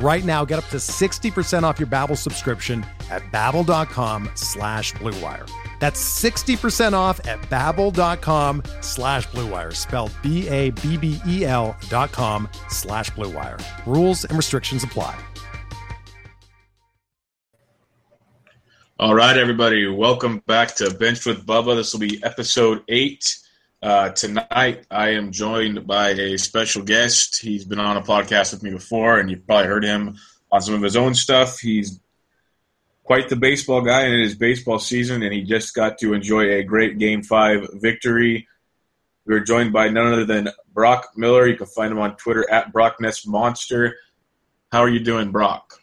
Right now, get up to 60% off your Babbel subscription at babbel.com slash bluewire. That's 60% off at babbel.com slash bluewire, spelled B-A-B-B-E-L dot com slash bluewire. Rules and restrictions apply. All right, everybody. Welcome back to Bench with Bubba. This will be episode eight. Uh, tonight, I am joined by a special guest. He's been on a podcast with me before, and you've probably heard him on some of his own stuff. He's quite the baseball guy in his baseball season, and he just got to enjoy a great Game 5 victory. We are joined by none other than Brock Miller. You can find him on Twitter at Brockness Monster. How are you doing, Brock?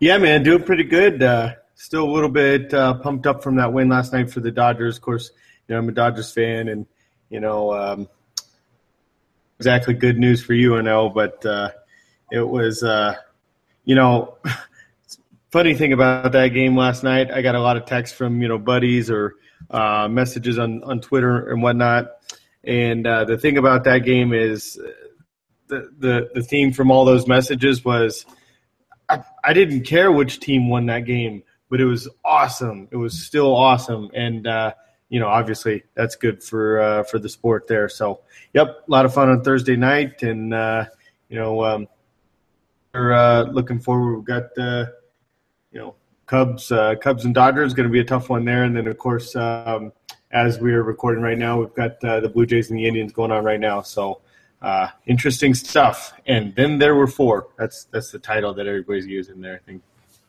Yeah, man, doing pretty good. Uh, still a little bit uh, pumped up from that win last night for the Dodgers. Of course, know, I'm a Dodgers fan, and you know, um, exactly good news for you, but uh, it was, uh, you know, funny thing about that game last night. I got a lot of texts from you know buddies or uh, messages on on Twitter and whatnot, and uh, the thing about that game is the the the theme from all those messages was. I, I didn't care which team won that game, but it was awesome. It was still awesome, and uh, you know, obviously that's good for uh, for the sport there. So, yep, a lot of fun on Thursday night, and uh, you know, um, we're uh, looking forward. We've got uh, you know Cubs, uh, Cubs and Dodgers going to be a tough one there, and then of course, um, as we are recording right now, we've got uh, the Blue Jays and the Indians going on right now. So. Uh, interesting stuff, and then there were four. That's that's the title that everybody's using there. I think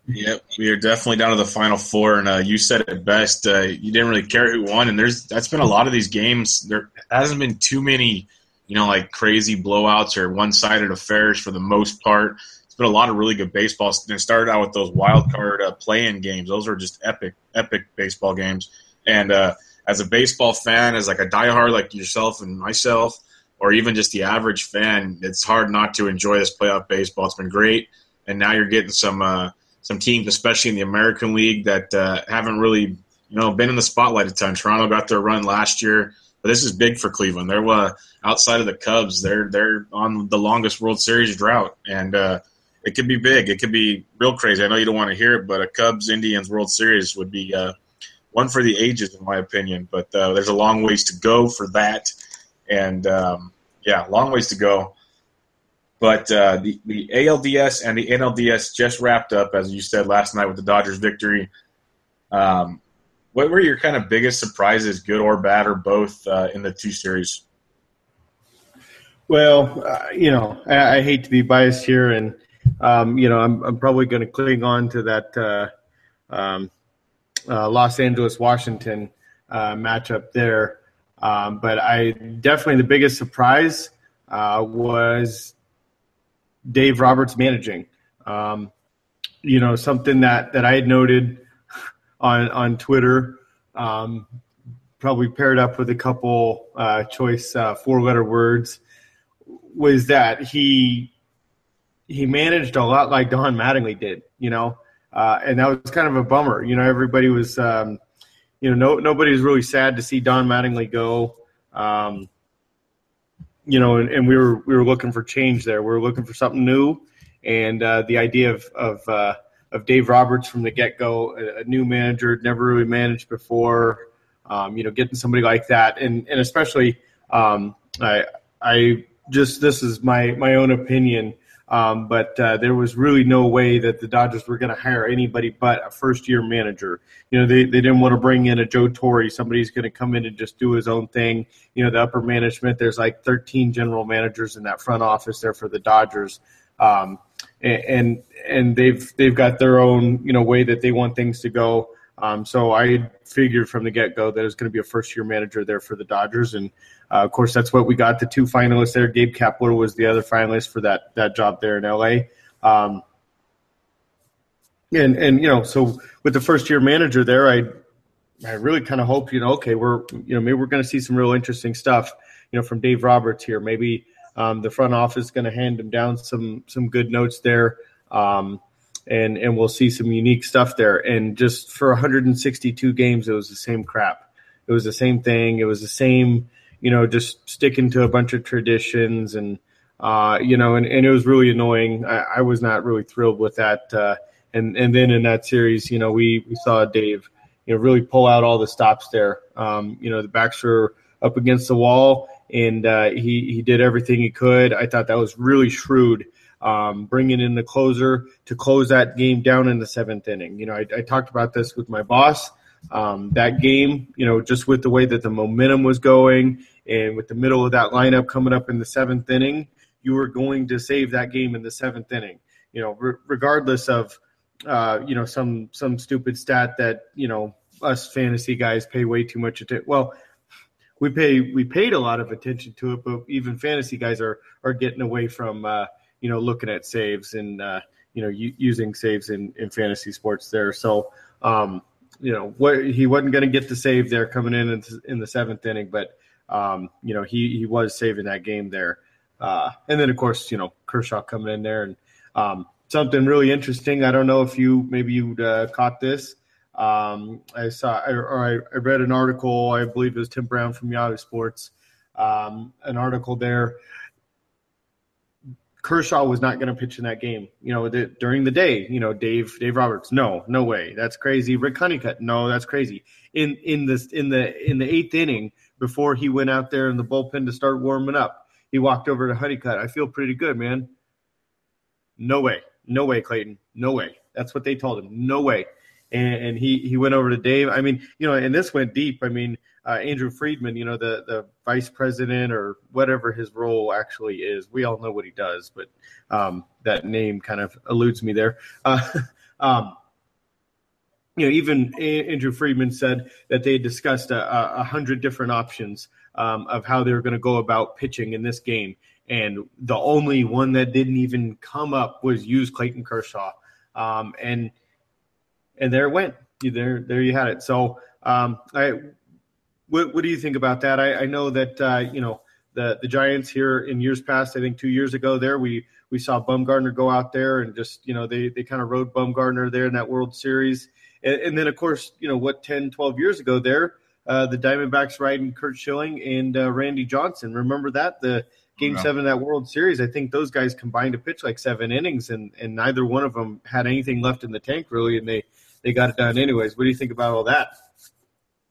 Yep, we are definitely down to the final four, and uh, you said it best. Uh, you didn't really care who won, and there's that's been a lot of these games. There hasn't been too many, you know, like crazy blowouts or one-sided affairs for the most part. It's been a lot of really good baseball. It started out with those wild card uh, play-in games. Those are just epic, epic baseball games. And uh, as a baseball fan, as like a diehard like yourself and myself, or even just the average fan, it's hard not to enjoy this playoff baseball. It's been great, and now you're getting some uh, some teams, especially in the American League, that uh, haven't really you know been in the spotlight a ton. Toronto got their run last year, but this is big for Cleveland. They're uh, outside of the Cubs. They're they're on the longest World Series drought, and uh, it could be big. It could be real crazy. I know you don't want to hear it, but a Cubs Indians World Series would be uh, one for the ages, in my opinion. But uh, there's a long ways to go for that, and um, yeah, long ways to go. But uh, the, the ALDS and the NLDS just wrapped up, as you said last night with the Dodgers victory. Um, what were your kind of biggest surprises, good or bad, or both, uh, in the two series? Well, uh, you know, I, I, hate to be biased here, and um, you know, I'm, I'm probably going to cling on to that uh, um, uh, Los Angeles Washington uh, matchup there. Um, but I definitely the biggest surprise was Dave Roberts managing. Um, you know, something that, that I had noted on on Twitter, um, probably paired up with a couple uh, choice uh, four letter words, was that he he managed a lot like Don Mattingly did. You know, uh, and that was kind of a bummer. You know, everybody was. Um, you know, no, nobody was really sad to see Don Mattingly go. Um, you know, and, and, we were we were looking for change there. We were looking for something new, and uh, the idea of of uh, of Dave Roberts from the get go, a, a, new manager, never really managed before. Um, you know, getting somebody like that, and and especially, um, I I just this is my my own opinion. Um, but uh, there was really no way that the Dodgers were going to hire anybody but a first year manager. You know, they, they didn't want to bring in a Joe Torre, somebody's going to come in and just do his own thing. You know, the upper management, there's like 13 general managers in that front office there for the Dodgers. Um, and and they've they've got their own you know way that they want things to go. Um, so I figured from the get go that it was going to be a first year manager there for the Dodgers, and uh, of course, that's what we got. The two finalists there. Gabe Kapler was the other finalist for that that job there in LA. Um, and and you know, so with the first year manager there, I I really kind of hope you know, okay, we're you know maybe we're going to see some real interesting stuff, you know, from Dave Roberts here. Maybe um, the front office is going to hand him down some some good notes there. Um, and and we'll see some unique stuff there. And just for 162 games, it was the same crap. It was the same thing. It was the same you know, just sticking to a bunch of traditions and, uh, you know, and, and it was really annoying. I, I was not really thrilled with that. Uh, and, and then in that series, you know, we, we saw Dave, you know, really pull out all the stops there. Um, you know, the backs were up against the wall and uh, he, he did everything he could. I thought that was really shrewd. Um, bringing in the closer to close that game down in the seventh inning. You know, I, I talked about this with my boss. Um, that game, you know, just with the way that the momentum was going and with the middle of that lineup coming up in the seventh inning, you were going to save that game in the seventh inning. You know, re- regardless of uh, you know some some stupid stat that you know us fantasy guys pay way too much attention. Well, we pay we paid a lot of attention to it, but even fantasy guys are are getting away from uh, you know looking at saves and uh, you know u- using saves in, in fantasy sports there. So um, you know what he wasn't going to get the save there coming in in, the seventh inning, but um, you know, he he was saving that game there. Uh, and then of course, you know, Kershaw coming in there and um, something really interesting. I don't know if you maybe you uh, caught this. Um, I saw or I, I, read an article. I believe it was Tim Brown from Yahoo Sports. Um, an article there. Kershaw was not going to pitch in that game. You know, the, during the day, you know, Dave Dave Roberts, no, no way, that's crazy. Rick Honeycutt, no, that's crazy. In in this in the in the eighth inning, before he went out there in the bullpen to start warming up. He walked over to Honeycutt. I feel pretty good, man. No way. No way, Clayton. No way. That's what they told him. No way. And, and he, he went over to Dave. I mean, you know, and this went deep. I mean, uh, Andrew Friedman, you know, the, the vice president or whatever his role actually is. We all know what he does, but um, that name kind of eludes me there. Uh, um, you know, even Andrew Friedman said that they discussed a, a hundred different options um, of how they were going to go about pitching in this game, and the only one that didn't even come up was use Clayton Kershaw, um, and and there it went. There, there you had it. So, um, I, what, what do you think about that? I, I know that uh, you know the the Giants here in years past. I think two years ago, there we we saw Bumgarner go out there and just you know they they kind of rode Bumgarner there in that World Series and, and, then, of course, you know, what, 10, 12 years ago there, uh, the Diamondbacks riding Curt Schilling and uh, Randy Johnson. Remember that? The game seven of that World Series, I think those guys combined to pitch like seven innings, and, and neither one of them had anything left in the tank, really, and they, they got it done anyways. What do you think about all that?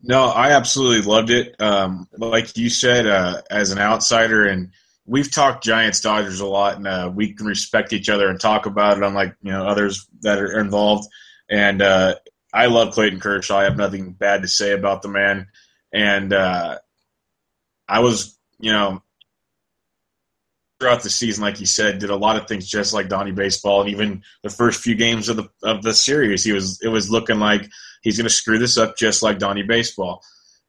No, I absolutely loved it. Um, like you said, uh, as an outsider, and we've talked Giants Dodgers a lot, and uh, we can respect each other and talk about it, unlike you know others that are involved. And uh, I love Clayton Kershaw. I have nothing bad to say about the man. And uh, I was, you know, throughout the season, like you said, did a lot of things just like Donnie Baseball, and even the first few games of the of the series, he was it was looking like he's going to screw this up just like Donnie Baseball.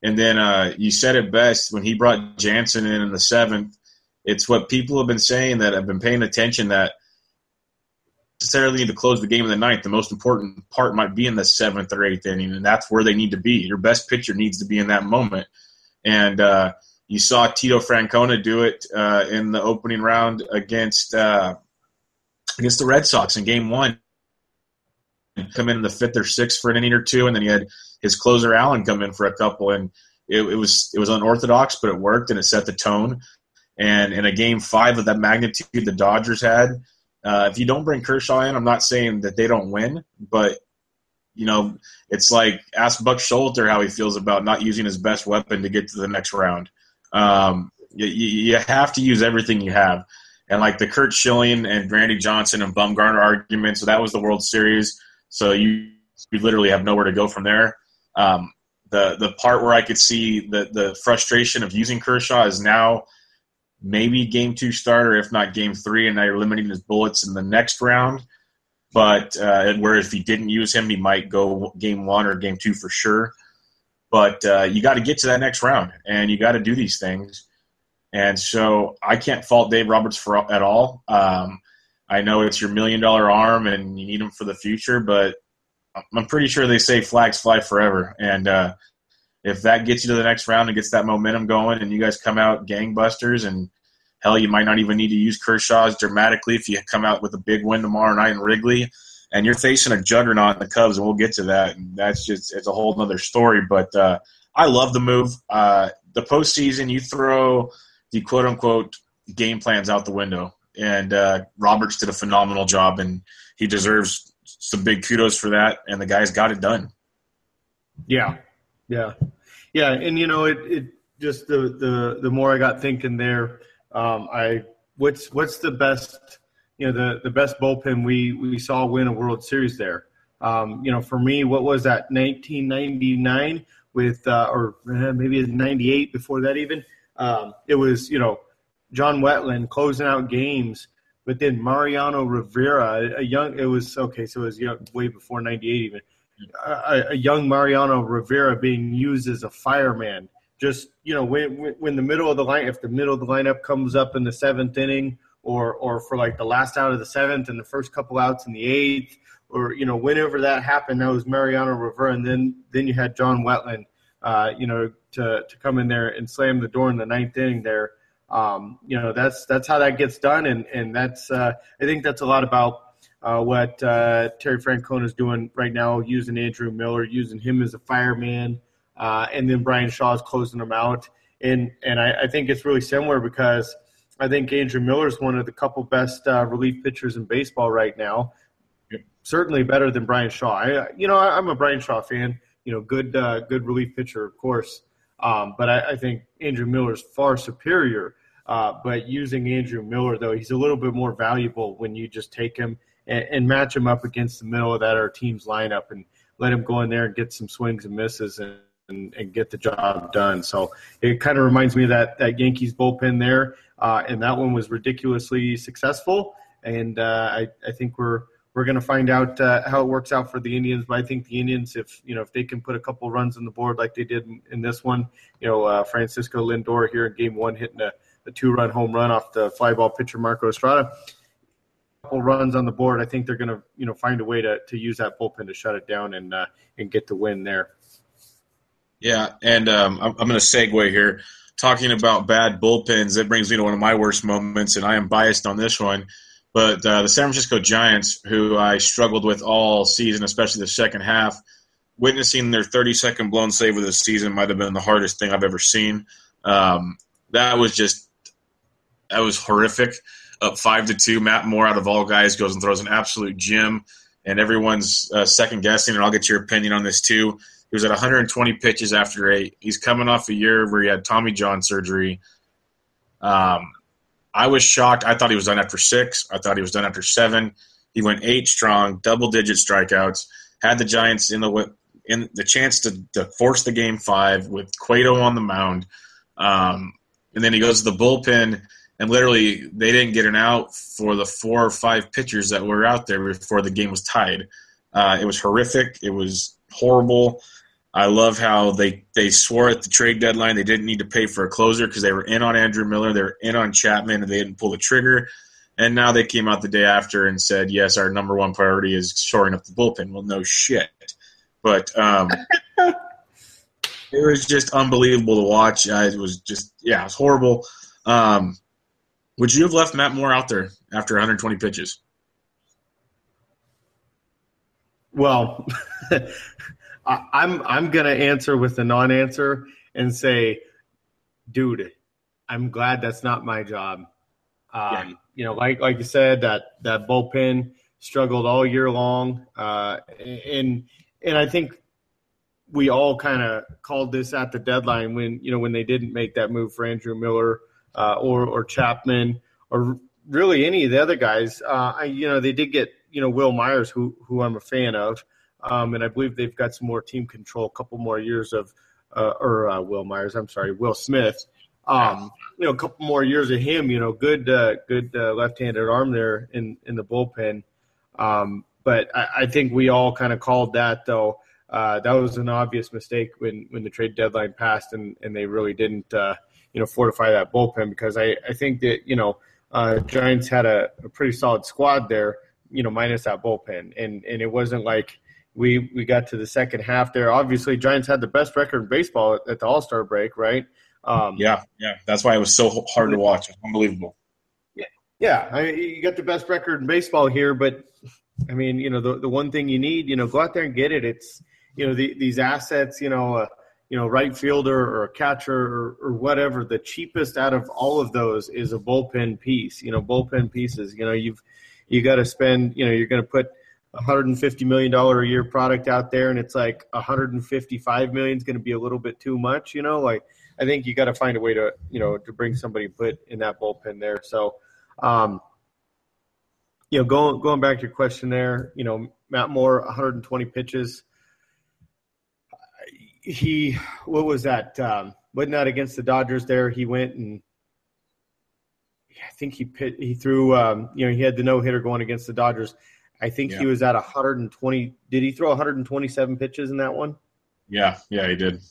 And then uh, you said it best when he brought Jansen in in the seventh. It's what people have been saying that have been paying attention that necessarily need to close the game in the ninth. The most important part might be in the seventh or eighth inning, and that's where they need to be. Your best pitcher needs to be in that moment. And uh, you saw Tito Francona do it uh, in the opening round against uh, against the Red Sox in Game One. Come in in the fifth or sixth for an inning or two, and then he had his closer Allen come in for a couple, and it, it was it was unorthodox, but it worked and it set the tone. And in a game five of that magnitude the Dodgers had, uh, if you don't bring Kershaw in, I'm not saying that they don't win, but you know, it's like ask Buck Showalter how he feels about not using his best weapon to get to the next round. Um, you, you have to use everything you have, and like the Curt Schilling and Randy Johnson and Bumgarner argument. So that was the World Series. So you you literally have nowhere to go from there. Um, the the part where I could see the the frustration of using Kershaw is now maybe game two starter, if not game three, and now you're limiting his bullets in the next round. But uh, where if he didn't use him, he might go game one or game two for sure. But uh, you got to get to that next round, and you got to do these things. And so I can't fault Dave Roberts for at all. Um, I know it's your million dollar arm, and you need him for the future, but I'm pretty sure they say flags fly forever. And uh, if that gets you to the next round and gets that momentum going, and you guys come out gangbusters, and hell, you might not even need to use Kershaw's dramatically if you come out with a big win tomorrow night in Wrigley, and you're facing a juggernaut in the Cubs, and we'll get to that. And that's just it's a whole other story. But uh, I love the move. Uh, the postseason, you throw the quote unquote game plans out the window, and uh, Roberts did a phenomenal job, and he deserves some big kudos for that. And the guys got it done. Yeah, yeah, yeah, and you know, it, it just the the the more I got thinking there, um, I what's what's the best you know the the best bullpen we we saw win a World Series there. Um, you know, for me, what was that 1999 with uh, or uh, maybe 98 before that even. Um, it was you know John Wetteland closing out games, but then Mariano Rivera, a young, it was okay, so it was young, way before '98 even a, a, young Mariano Rivera being used as a fireman. Just you know, when when the middle of the line, if the middle of the lineup comes up in the seventh inning, or or for like the last out of the seventh and the first couple outs in the eighth, or you know, whenever that happened, that was Mariano Rivera, and then then you had John Wetteland, uh, you know, to to come in there and slam the door in the ninth inning there. Um, you know, that's that's how that gets done, and and that's uh, I think that's a lot about uh, what uh, Terry Francona is doing right now, using Andrew Miller, using him as a fireman, uh, and then Bryan Shaw is closing them out. And and I, I, think it's really similar because I think Andrew Miller is one of the couple best uh, relief pitchers in baseball right now. Certainly better than Bryan Shaw. I, you know, I'm a Bryan Shaw fan. You know, good uh, good relief pitcher, of course. Um, but I, I, think Andrew Miller is far superior. Uh, but using Andrew Miller, though, he's a little bit more valuable when you just take him – and, and match him up against the middle of that our team's lineup and let him go in there and get some swings and misses and, and, and get the job done. So it kind of reminds me of that, that Yankees bullpen there. Uh, and that one was ridiculously successful. And uh, I, I think we're we're going to find out uh, how it works out for the Indians. But I think the Indians, if you know, if they can put a couple runs on the board like they did in, in this one, you know, uh, Francisco Lindor here in Game One hitting a, a two-run home run off the fly ball pitcher Marco Estrada couple runs on the board, I think they're going to you know find a way to to use that bullpen to shut it down and uh, and get the win there. Yeah, and um, I'm, I'm going to segue here. Talking about bad bullpens, that brings me to one of my worst moments, and I am biased on this one. But uh, the San Francisco Giants, who I struggled with all season, especially the second half, witnessing their 30 second blown save of the season might have been the hardest thing I've ever seen. Um, that was just that was horrific up five to two. Matt Moore, out of all guys, goes and throws an absolute gem, and everyone's uh, second guessing. And I'll get your opinion on this too. He was at 120 pitches after eight. He's coming off a year where he had Tommy John surgery. Um, I was shocked. I thought he was done after six. I thought he was done after seven. He went eight strong, double digit strikeouts. Had the Giants in the in the chance to, to force the game five with Cueto on the mound. Um, and then he goes to the bullpen and literally they didn't get an out for the four or five pitchers that were out there before the game was tied. Uh, it was horrific. It was horrible. I love how they they swore at the trade deadline they didn't need to pay for a closer because they were in on Andrew Miller, they were in on Chapman, and they didn't pull the trigger. And now they came out the day after and said, "Yes, our number one priority is shoring up the bullpen." Well, no shit, but um, it was just unbelievable to watch. Uh, it was just yeah, it was horrible. Um, would you have left Matt Moore out there after 120 pitches? Well, I'm I'm gonna answer with a non-answer and say, dude, I'm glad that's not my job. Um, yeah. You know, like like you said, that that bullpen struggled all year long, uh, and and I think we all kind of called this at the deadline when you know when they didn't make that move for Andrew Miller uh, or or Chapman or really any of the other guys. Uh, I, you know, they did get you know Wil Myers, who who I'm a fan of, um, and I believe they've got some more team control, a couple more years of, uh, or uh, Wil Myers, I'm sorry, Will Smith. Um, you know, a couple more years of him. You know, good uh, good uh, left-handed arm there in in the bullpen. Um, but I, I think we all kind of called that though. Uh, that was an obvious mistake when, when the trade deadline passed, and, and they really didn't, uh, you know, fortify that bullpen because I, I think that you know Giants had a, a pretty solid squad there, you know, minus that bullpen, and and it wasn't like we we got to the second half there. Obviously, Giants had the best record in baseball at, at the All Star break, right? Um, yeah, yeah, that's why it was so hard to watch. unbelievable. Yeah, yeah. I mean, you got the best record in baseball here, but I mean, you know, the the one thing you need, you know, go out there and get it. It's you know the, these assets, you know, uh, you know, right fielder or a catcher or, or whatever. The cheapest out of all of those is a bullpen piece. You know, bullpen pieces. You know, you've you got to spend. You know, you're going to put 150 million dollar a year product out there, and it's like 155 million is going to be a little bit too much. You know, like I think you got to find a way to you know to bring somebody put in that bullpen there. So. Um, you know, going going back to your question there, you know, Matt Moore, 120 pitches, he what was that? Um, wasn't that against the Dodgers? There, he went and I think he pit, he threw. Um, you know, he had the no hitter going against the Dodgers. I think yeah. he was at 120. Did he throw 127 pitches in that one? Yeah, yeah, he did.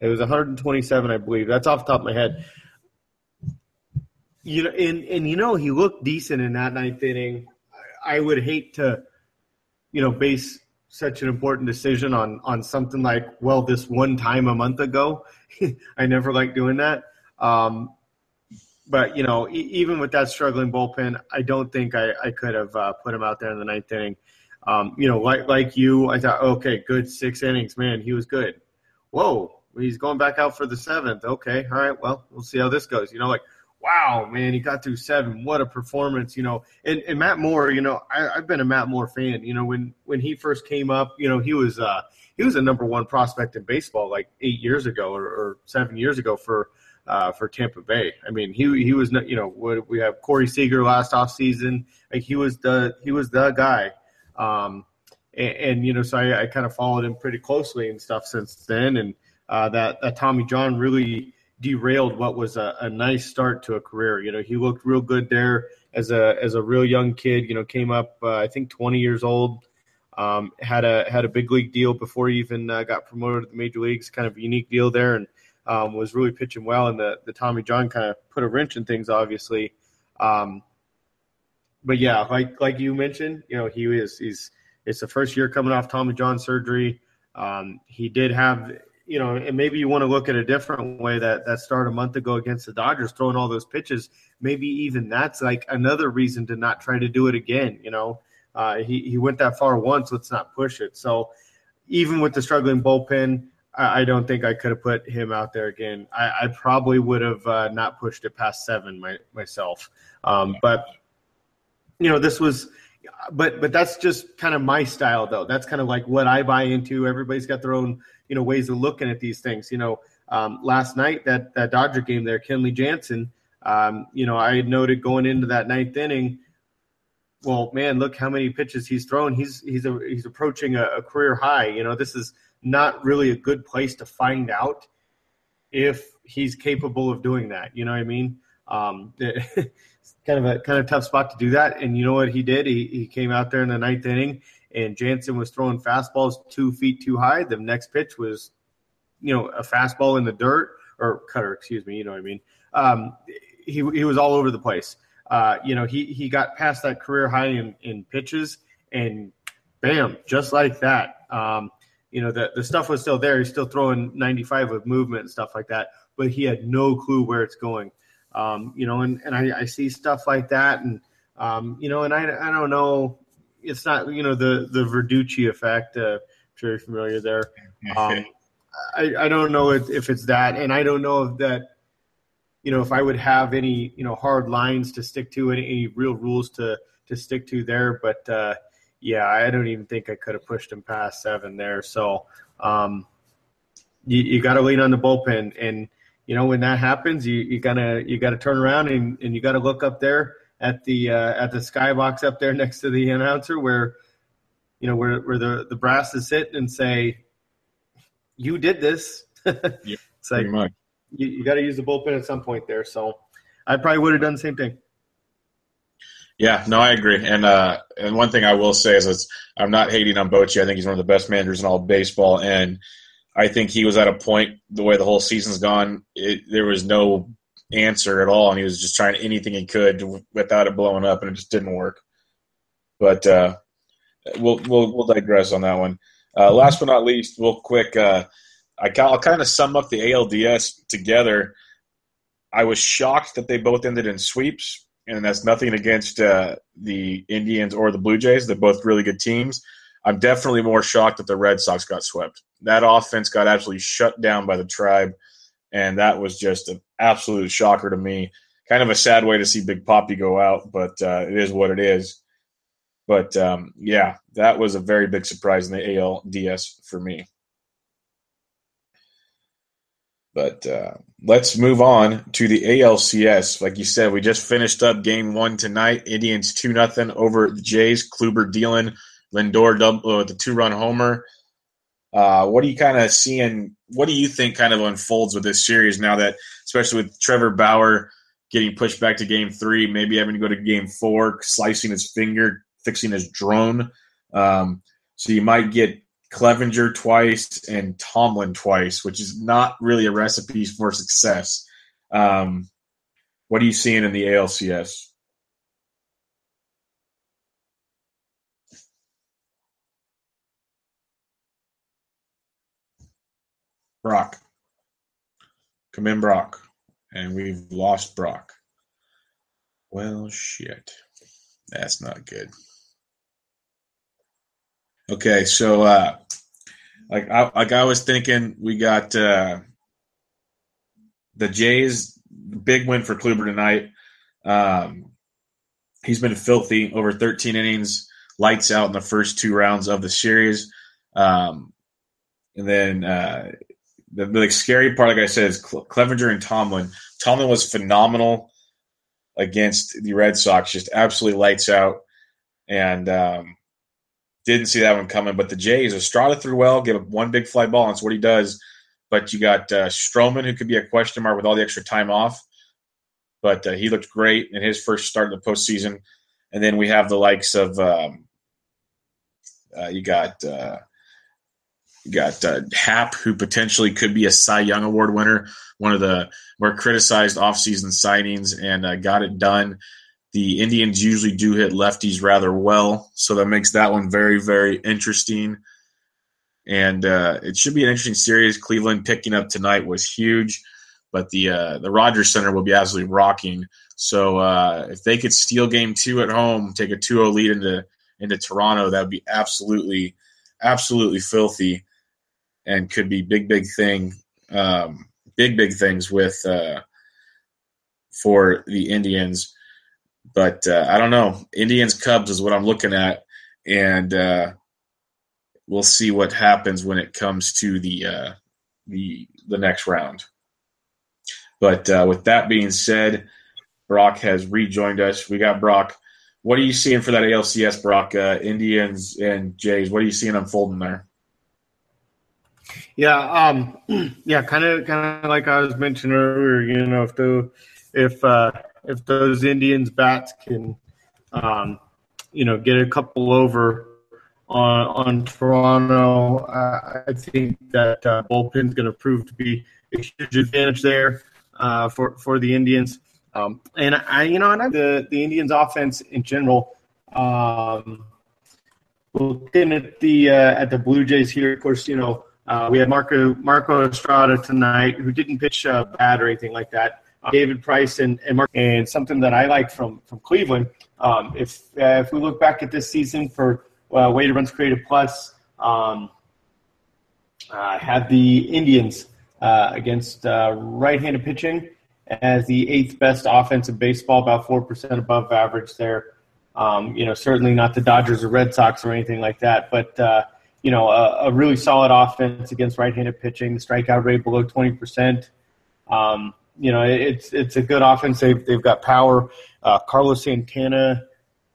It was 127, I believe. That's off the top of my head. You know, and and you know, he looked decent in that ninth inning. I would hate to, you know, base such an important decision on on something like well this one time a month ago i never like doing that um, but you know e- even with that struggling bullpen i don't think i, I could have uh, put him out there in the ninth inning um, you know like like you i thought okay good six innings man he was good whoa he's going back out for the seventh okay all right well we'll see how this goes you know like wow, man, he got through seven. What a performance, you know. And, and Matt Moore, you know, I, have been a Matt Moore fan. You know, when when he first came up, you know, he was uh, he was a number one prospect in baseball like eight years ago or, or seven years ago for uh, for Tampa Bay. I mean, he he was you know what we have Corey Seager last off season. Like he was the he was the guy. Um, and, and you know, so I, I kind of followed him pretty closely and stuff since then. And uh, that that Tommy John really derailed what was a, a, nice start to a career. You know, he looked real good there as a as a real young kid. You know, came up uh, I think 20 years old. Um, had a had a big league deal before he even uh, got promoted to the major leagues. Kind of a unique deal there, and um, was really pitching well. And the the Tommy John kind of put a wrench in things, obviously. Um, but yeah, like like you mentioned, you know, he is he's it's the first year coming off Tommy John surgery. Um, he did have you know, and maybe you want to look at a different way that that start a month ago against the Dodgers, throwing all those pitches. Maybe even that's like another reason to not try to do it again. You know, uh, he he went that far once. Let's not push it. So even with the struggling bullpen, I, I don't think I could have put him out there again. I, I probably would have uh, not pushed it past seven my, myself. Um, but you know, this was but but that's just kind of my style though. That's kind of like what i buy into. Everybody's got their own you know ways of looking at these things. You know um, last night that that dodger game there kenley jansen um, you know i noted going into that ninth inning well man look how many pitches he's thrown. He's he's a, he's approaching a, a career high. You know this is not really a good place to find out if he's capable of doing that you know what i mean um, kind of a kind of tough spot to do that. And you know what he did? He, he came out there in the ninth inning, and Jansen was throwing fastballs two feet too high. The next pitch was, you know, a fastball in the dirt or cutter, excuse me. You know what I mean? Um, he he was all over the place. Uh, you know, he he got past that career high in, in pitches, and bam, just like that. Um, you know, the the stuff was still there. He's still throwing 95 with movement and stuff like that, but he had no clue where it's going. Um, you know, and, and I, I, see stuff like that, and um, you know, and I, I don't know, it's not you know the the Verducci effect. Uh, I'm sure you're familiar there. Um, I, I don't know if, if it's that, and I don't know if that, you know, if I would have any you know hard lines to stick to, any, any real rules to to stick to there, but uh, yeah, I don't even think I could have pushed him past seven there. So um, you, you got to lean on the bullpen and you know, when that happens, you, you gotta you gotta turn around and, and you gotta look up there at the uh, at the skybox up there next to the announcer, where you know where where the the brass is sitting and say, "You did this." yeah, it's like you, you got to use the bullpen at some point there. So I probably would have done the same thing. Yeah, no, I agree. And uh, and one thing I will say is I'm not hating on Bochy. I think he's one of the best managers in all baseball, and I think he was at a point the way the whole season's gone. It, there was no answer at all, and he was just trying anything he could without it blowing up, and it just didn't work. But uh, we'll we'll we'll digress on that one. Uh, last but not least, real quick, uh, I, will kind of sum up the ALDS together. I was shocked that they both ended in sweeps, and that's nothing against uh, the Indians or the Blue Jays. They're both really good teams. I'm definitely more shocked that the Red Sox got swept. That offense got absolutely shut down by the Tribe, and that was just an absolute shocker to me. Kind of a sad way to see Big Poppy go out, but uh, it is what it is. But um, yeah, that was a very big surprise in the ALDS for me. But uh, let's move on to the ALCS. Like you said, we just finished up game one tonight. Indians 2 nothing over the Jays. Kluber dealing, Lindor double, with the two run homer. Uh, what are you kind of seeing? What do you think kind of unfolds with this series now that, especially with Trevor Bauer getting pushed back to game three, maybe having to go to game four, slicing his finger, fixing his drone? Um, so you might get Clevinger twice and Tomlin twice, which is not really a recipe for success. Um, what are you seeing in the ALCS? Brock. Come in, Brock. And we've lost Brock. Well, shit. That's not good. Okay, so uh like I like I was thinking we got uh the Jays big win for Kluber tonight. Um he's been filthy over 13 innings, lights out in the first two rounds of the series. Um and then uh the, the scary part, like I said, is Clevinger and Tomlin. Tomlin was phenomenal against the Red Sox, just absolutely lights out, and um, didn't see that one coming. But the Jays, Estrada threw well, gave up one big fly ball, and that's what he does. But you got uh, Stroman, who could be a question mark with all the extra time off, but uh, he looked great in his first start in the postseason. And then we have the likes of um, uh, you got uh, you got uh, Happ, who potentially could be a Cy Young Award winner, one of the more criticized offseason signings, and uh, got it done. The Indians usually do hit lefties rather well, so that makes that one very, very interesting. And uh, it should be an interesting series. Cleveland picking up tonight was huge, but the uh, the Rogers Center will be absolutely rocking. So uh, if they could steal Game Two at home, take a 2-0 lead into into Toronto, that would be absolutely, absolutely filthy and could be big, big thing, um, big, big things with uh, for the Indians. But uh, I don't know. Indians Cubs is what I'm looking at, and uh, we'll see what happens when it comes to the uh, the the next round. But uh, with that being said, Brock has rejoined us. We got Brock. What are you seeing for that ALCS, Brock? Uh, Indians and Jays. What are you seeing unfolding there? Yeah, um, yeah, kind of, kind of like I was mentioning earlier. You know, if the if uh, if those Indians bats can, um, you know, get a couple over on on Toronto, I think that uh, bullpen's going to prove to be a huge advantage there uh, for for the Indians. Um, and I, you know, and the the Indians offense in general. Um, looking at the uh, at the Blue Jays here, of course, you know uh, we had Marco Marco Estrada tonight, who didn't pitch uh, bad or anything like that. Uh, David Price and and, Mark, and something that I like from from Cleveland. Um, if uh, if we look back at this season for uh, weighted runs created plus, um, uh, had the Indians uh, against right-handed pitching as the eighth best offense in baseball, about four percent above average there. Um, you know, certainly not the Dodgers or Red Sox or anything like that, but you know, a, a, really solid offense against right-handed pitching. The strikeout rate below 20%. Um, you know, it's it's a good offense. They've they've got power. Uh, Carlos Santana,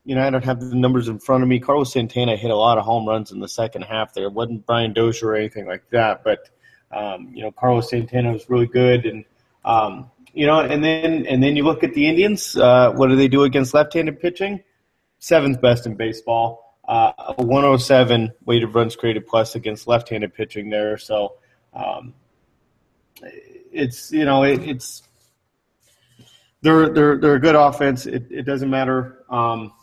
you know, I don't have the numbers in front of me. Carlos Santana hit a lot of home runs in the second half. There it wasn't Brian Dozier or anything like that, but um, you know, Carlos Santana was really good, and um, you know, and then and then you look at the Indians. Uh, what do they do against left-handed pitching? Seventh best in baseball. Uh, 107 weighted runs created plus against left-handed pitching there. So um, it's you know it, it's they're they're they're a good offense. It, it doesn't matter. Um,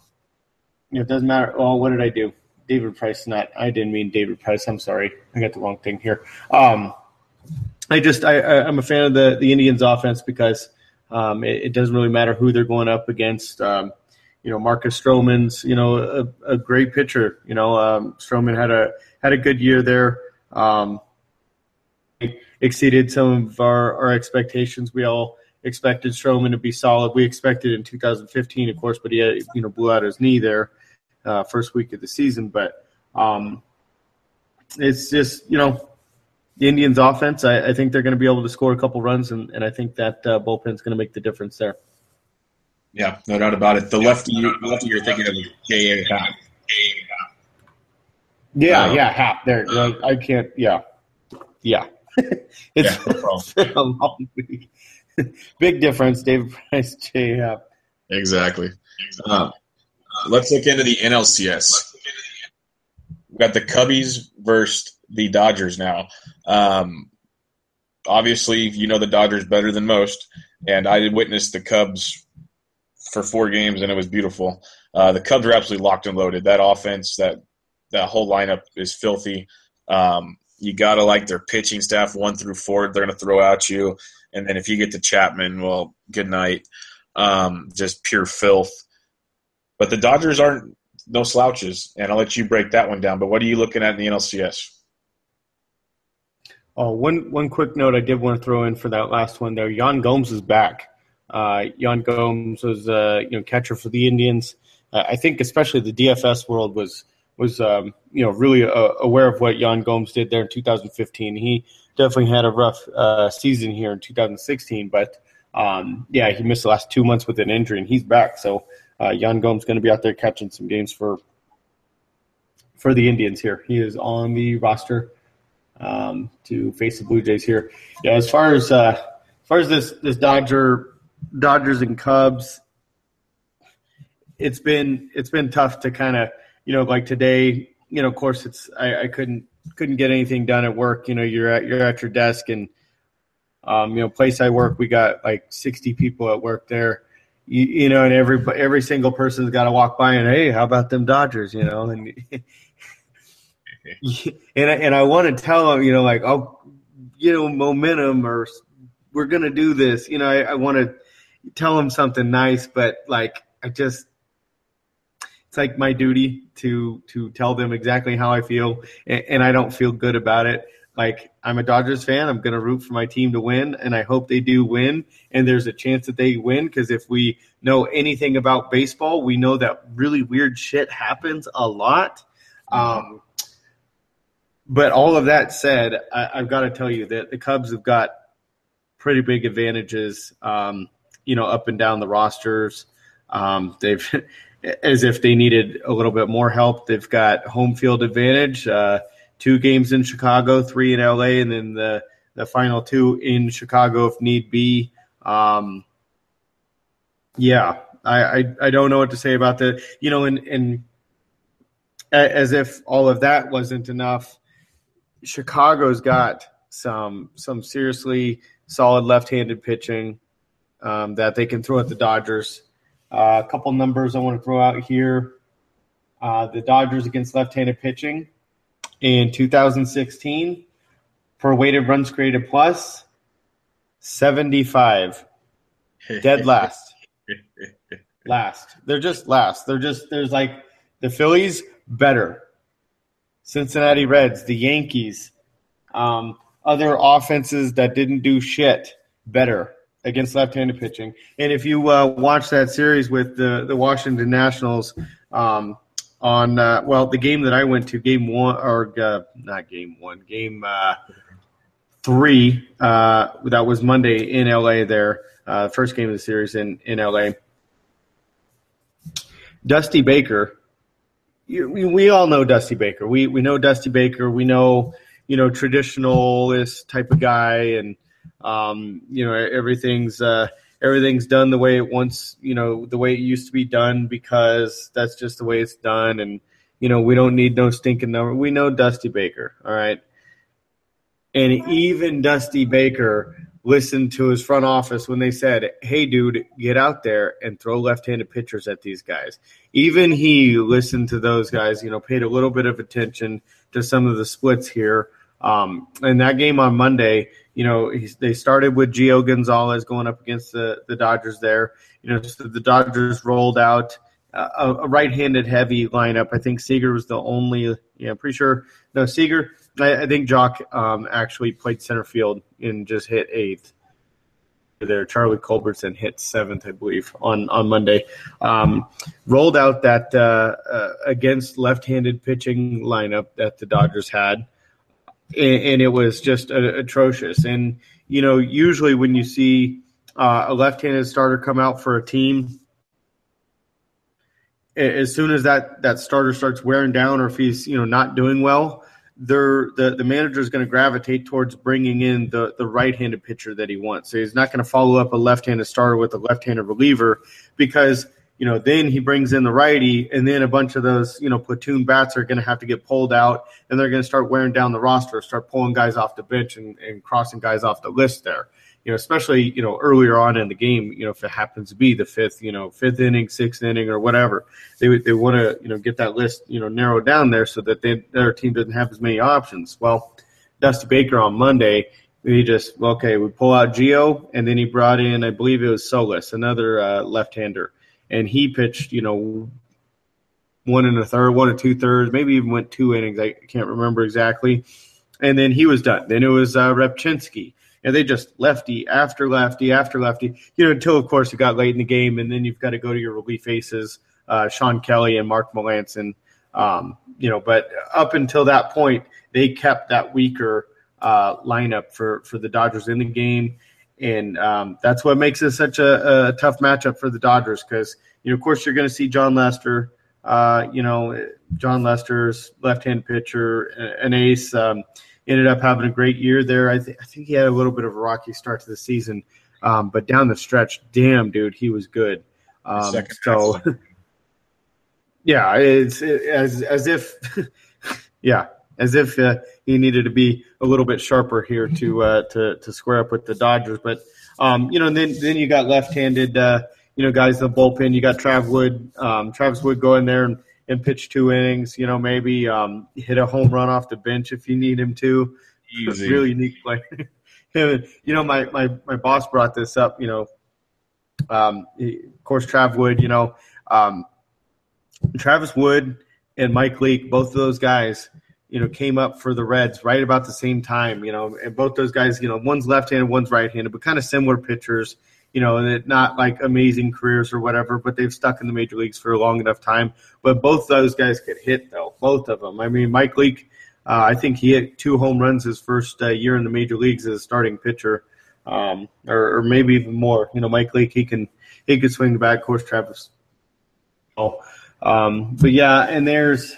it doesn't matter. Oh, what did I do? David Price, not I didn't mean David Price. I'm sorry, I got the wrong thing here. Um, I just I, I am a fan of the the Indians offense because um, it, it, doesn't really matter who they're going up against. Um, you know, Marcus Stroman's you know a, a great pitcher. You know, um, Stroman had a had a good year there. Um, exceeded some of our, our expectations. We all expected Stroman to be solid. We expected in 2015, of course, but he had, you know blew out his knee there uh, first week of the season. But um, it's just you know the Indians' offense. I, I think they're going to be able to score a couple runs, and, and I think that uh, bullpen's going to make the difference there. Yeah, no doubt about it. The lefty, you, lefty you're thinking of J.A. Happ. Yeah, um, yeah, Happ. There, I can't. Yeah, yeah. it's yeah, no big difference. David Price, J. Happ. Exactly. Um, let's look into the NLCS. We've got the Cubbies versus the Dodgers now. Um, obviously, you know the Dodgers better than most, and I witnessed the Cubs for four games, and it was beautiful. Uh, the Cubs are absolutely locked and loaded. That offense, that that whole lineup is filthy. Um, you gotta like their pitching staff one through four. They're gonna throw at you, and then if you get to Chapman, well, good night. Um, just pure filth. But the Dodgers aren't no slouches, and I'll let you break that one down. But what are you looking at in the NLCS? Oh, one one quick note I did want to throw in for that last one there. Yan Gomes is back. Uh, Yan Gomes was uh, you know catcher for the Indians. Uh, I think especially the DFS world was was um, you know really uh, aware of what Yan Gomes did there in 2015. He definitely had a rough uh, season here in 2016, but um, yeah, he missed the last two months with an injury, and he's back. So uh, Yan Gomes going to be out there catching some games for for the Indians here. He is on the roster um, to face the Blue Jays here. Yeah, as far as uh, as far as this this Dodger Dodgers and Cubs, it's been it's been tough to kind of you know like today. You know, of course, it's I, I couldn't couldn't get anything done at work. You know, you're at you're at your desk and um, you know, place I work, we got like 60 people at work there. You, you know, and every every single person's got to walk by and hey, how about them Dodgers? You know, and and I, and I want to tell them, you know, like, oh, you know, momentum or we're gonna do this. You know, I, I want to tell them something nice, but like, I just it's like my duty to to tell them exactly how I feel, and, and I don't feel good about it. Like I'm a Dodgers fan, I'm gonna root for my team to win, and I hope they do win. And there's a chance that they win because if we know anything about baseball, we know that really weird shit happens a lot. Um, but all of that said, I, have got to tell you that the Cubs have got pretty big advantages, um, you know, up and down the rosters. Um, they've, as if they needed a little bit more help, they've got home field advantage. Uh, two games in Chicago, three in LA, and then the the final two in Chicago if need be. Um, yeah, I, I, I don't know what to say about that. You know, and and as if all of that wasn't enough, Chicago's got some some seriously solid left-handed pitching um, that they can throw at the Dodgers. Uh, a couple numbers I want to throw out here. Uh, the Dodgers against left-handed pitching in 2016 per weighted runs created plus 75 dead last. Last. They're just last. They're just there's like the phillies better. Cincinnati Reds, the Yankees, um, other offenses that didn't do shit better against left-handed pitching. And if you uh, watch that series with the the Washington Nationals um, on uh, well, the game that I went to, game one or uh, not game one, game uh, three. Uh, that was Monday in LA. There, uh, first game of the series in in LA. Dusty Baker. You, we, we all know Dusty Baker. We we know Dusty Baker. We know you know traditionalist type of guy, and um, you know everything's uh, everything's done the way it once you know the way it used to be done because that's just the way it's done, and you know we don't need no stinking number. We know Dusty Baker. All right. And even Dusty Baker listened to his front office when they said, "Hey, dude, get out there and throw left-handed pitchers at these guys." Even he listened to those guys. You know, paid a little bit of attention to some of the splits here. Um, in that game on Monday, you know, they started with Gio Gonzalez going up against the, the Dodgers there. You know, so the Dodgers rolled out a, a right-handed heavy lineup. I think Seager was the only. Yeah, I'm pretty sure. No, Seager I, I think Joc um, actually played center field and just hit eighth. There, Charlie Culberson hit seventh, I believe, on on Monday. Um, rolled out that uh, uh, against left-handed pitching lineup that the Dodgers had, and, and it was just uh, atrocious. And you know, usually when you see uh, a left-handed starter come out for a team, as soon as that that starter starts wearing down, or if he's you know not doing well, they're the, the manager is going to gravitate towards bringing in the, the right-handed pitcher that he wants. So he's not going to follow up a left-handed starter with a left-handed reliever because you know then he brings in the righty, and then a bunch of those you know platoon bats are going to have to get pulled out, and they're going to start wearing down the roster, start pulling guys off the bench and, and crossing guys off the list there you know, especially you know earlier on in the game, you know, if it happens to be the fifth, you know, fifth inning, sixth inning, or whatever, they they want to you know get that list you know narrowed down there so that they, their team doesn't have as many options. Well, Dusty Baker on Monday, he just okay, we pull out Gio, and then he brought in, I believe it was Solis, another uh, left-hander, and he pitched, you know, one and a third, one and two thirds, maybe even went two innings. I can't remember exactly. And then he was done. Then it was uh, Rzepczynski and they just lefty after lefty after lefty, you know, until of course it got late in the game, and then you've got to go to your relief aces, uh, Shawn Kelley and Mark Melancon. Um, you know, but up until that point, they kept that weaker uh, lineup for for the Dodgers in the game, and um, that's what makes it such a, a tough matchup for the Dodgers because you know, of course, you're going to see Jon Lester. Uh, you know, Jon Lester's left-hand pitcher, an ace. Um, ended up having a great year there. I, th- I think he had a little bit of a rocky start to the season, um, but down the stretch, damn, dude, he was good. Um, so, yeah, it's it, as as if, yeah, as if uh, he needed to be a little bit sharper here to uh, to to square up with the Dodgers. But um, you know, then then you got left-handed, uh, you know, guys in the bullpen. You got Trav Wood, um, Travis Wood go in there and and pitch two innings. You know, maybe um, hit a home run off the bench if you need him to. Easy. Really unique play. you know, my, my, my boss brought this up. You know, um, he, of course, Trav Wood. You know, um, Travis Wood and Mike Leake, both of those guys, you know, came up for the Reds right about the same time. You know, and both those guys, you know, one's left-handed, one's right-handed, but kind of similar pitchers you know, and not like amazing careers or whatever, but they've stuck in the major leagues for a long enough time. But both those guys could hit, though, both of them. I mean, Mike Leake, uh, I think he hit two home runs his first uh, year in the major leagues as a starting pitcher, um, or, or, maybe even more. You know, Mike Leake, he can he can swing the bat. Of course, Travis. Oh, um, but yeah, and there's.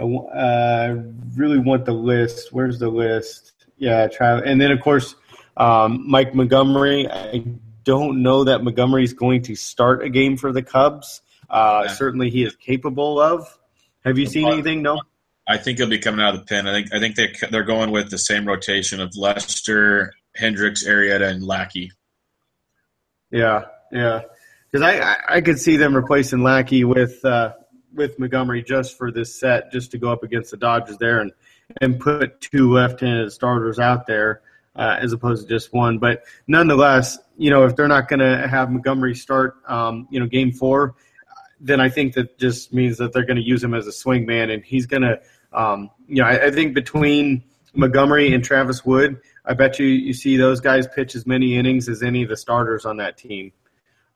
I uh, really want the list. Where's the list? Yeah, Travis, and then of course um, Mike Montgomery. I don't know that Montgomery is going to start a game for the Cubs. Uh, yeah. Certainly, he is capable of. Have you seen anything? No. I think he'll be coming out of the pen. I think I think they they're going with the same rotation of Lester, Hendricks, Arrieta, and Lackey. Yeah, yeah. Because I, I, I could see them replacing Lackey with uh, with Montgomery just for this set, just to go up against the Dodgers there and and put two left-handed starters out there uh, as opposed to just one. But nonetheless, you know, if they're not going to have Montgomery start, um, you know, game four, then I think that just means that they're going to use him as a swing man, and he's going to, um, you know, I, I, think between Montgomery and Travis Wood, I bet you you see those guys pitch as many innings as any of the starters on that team.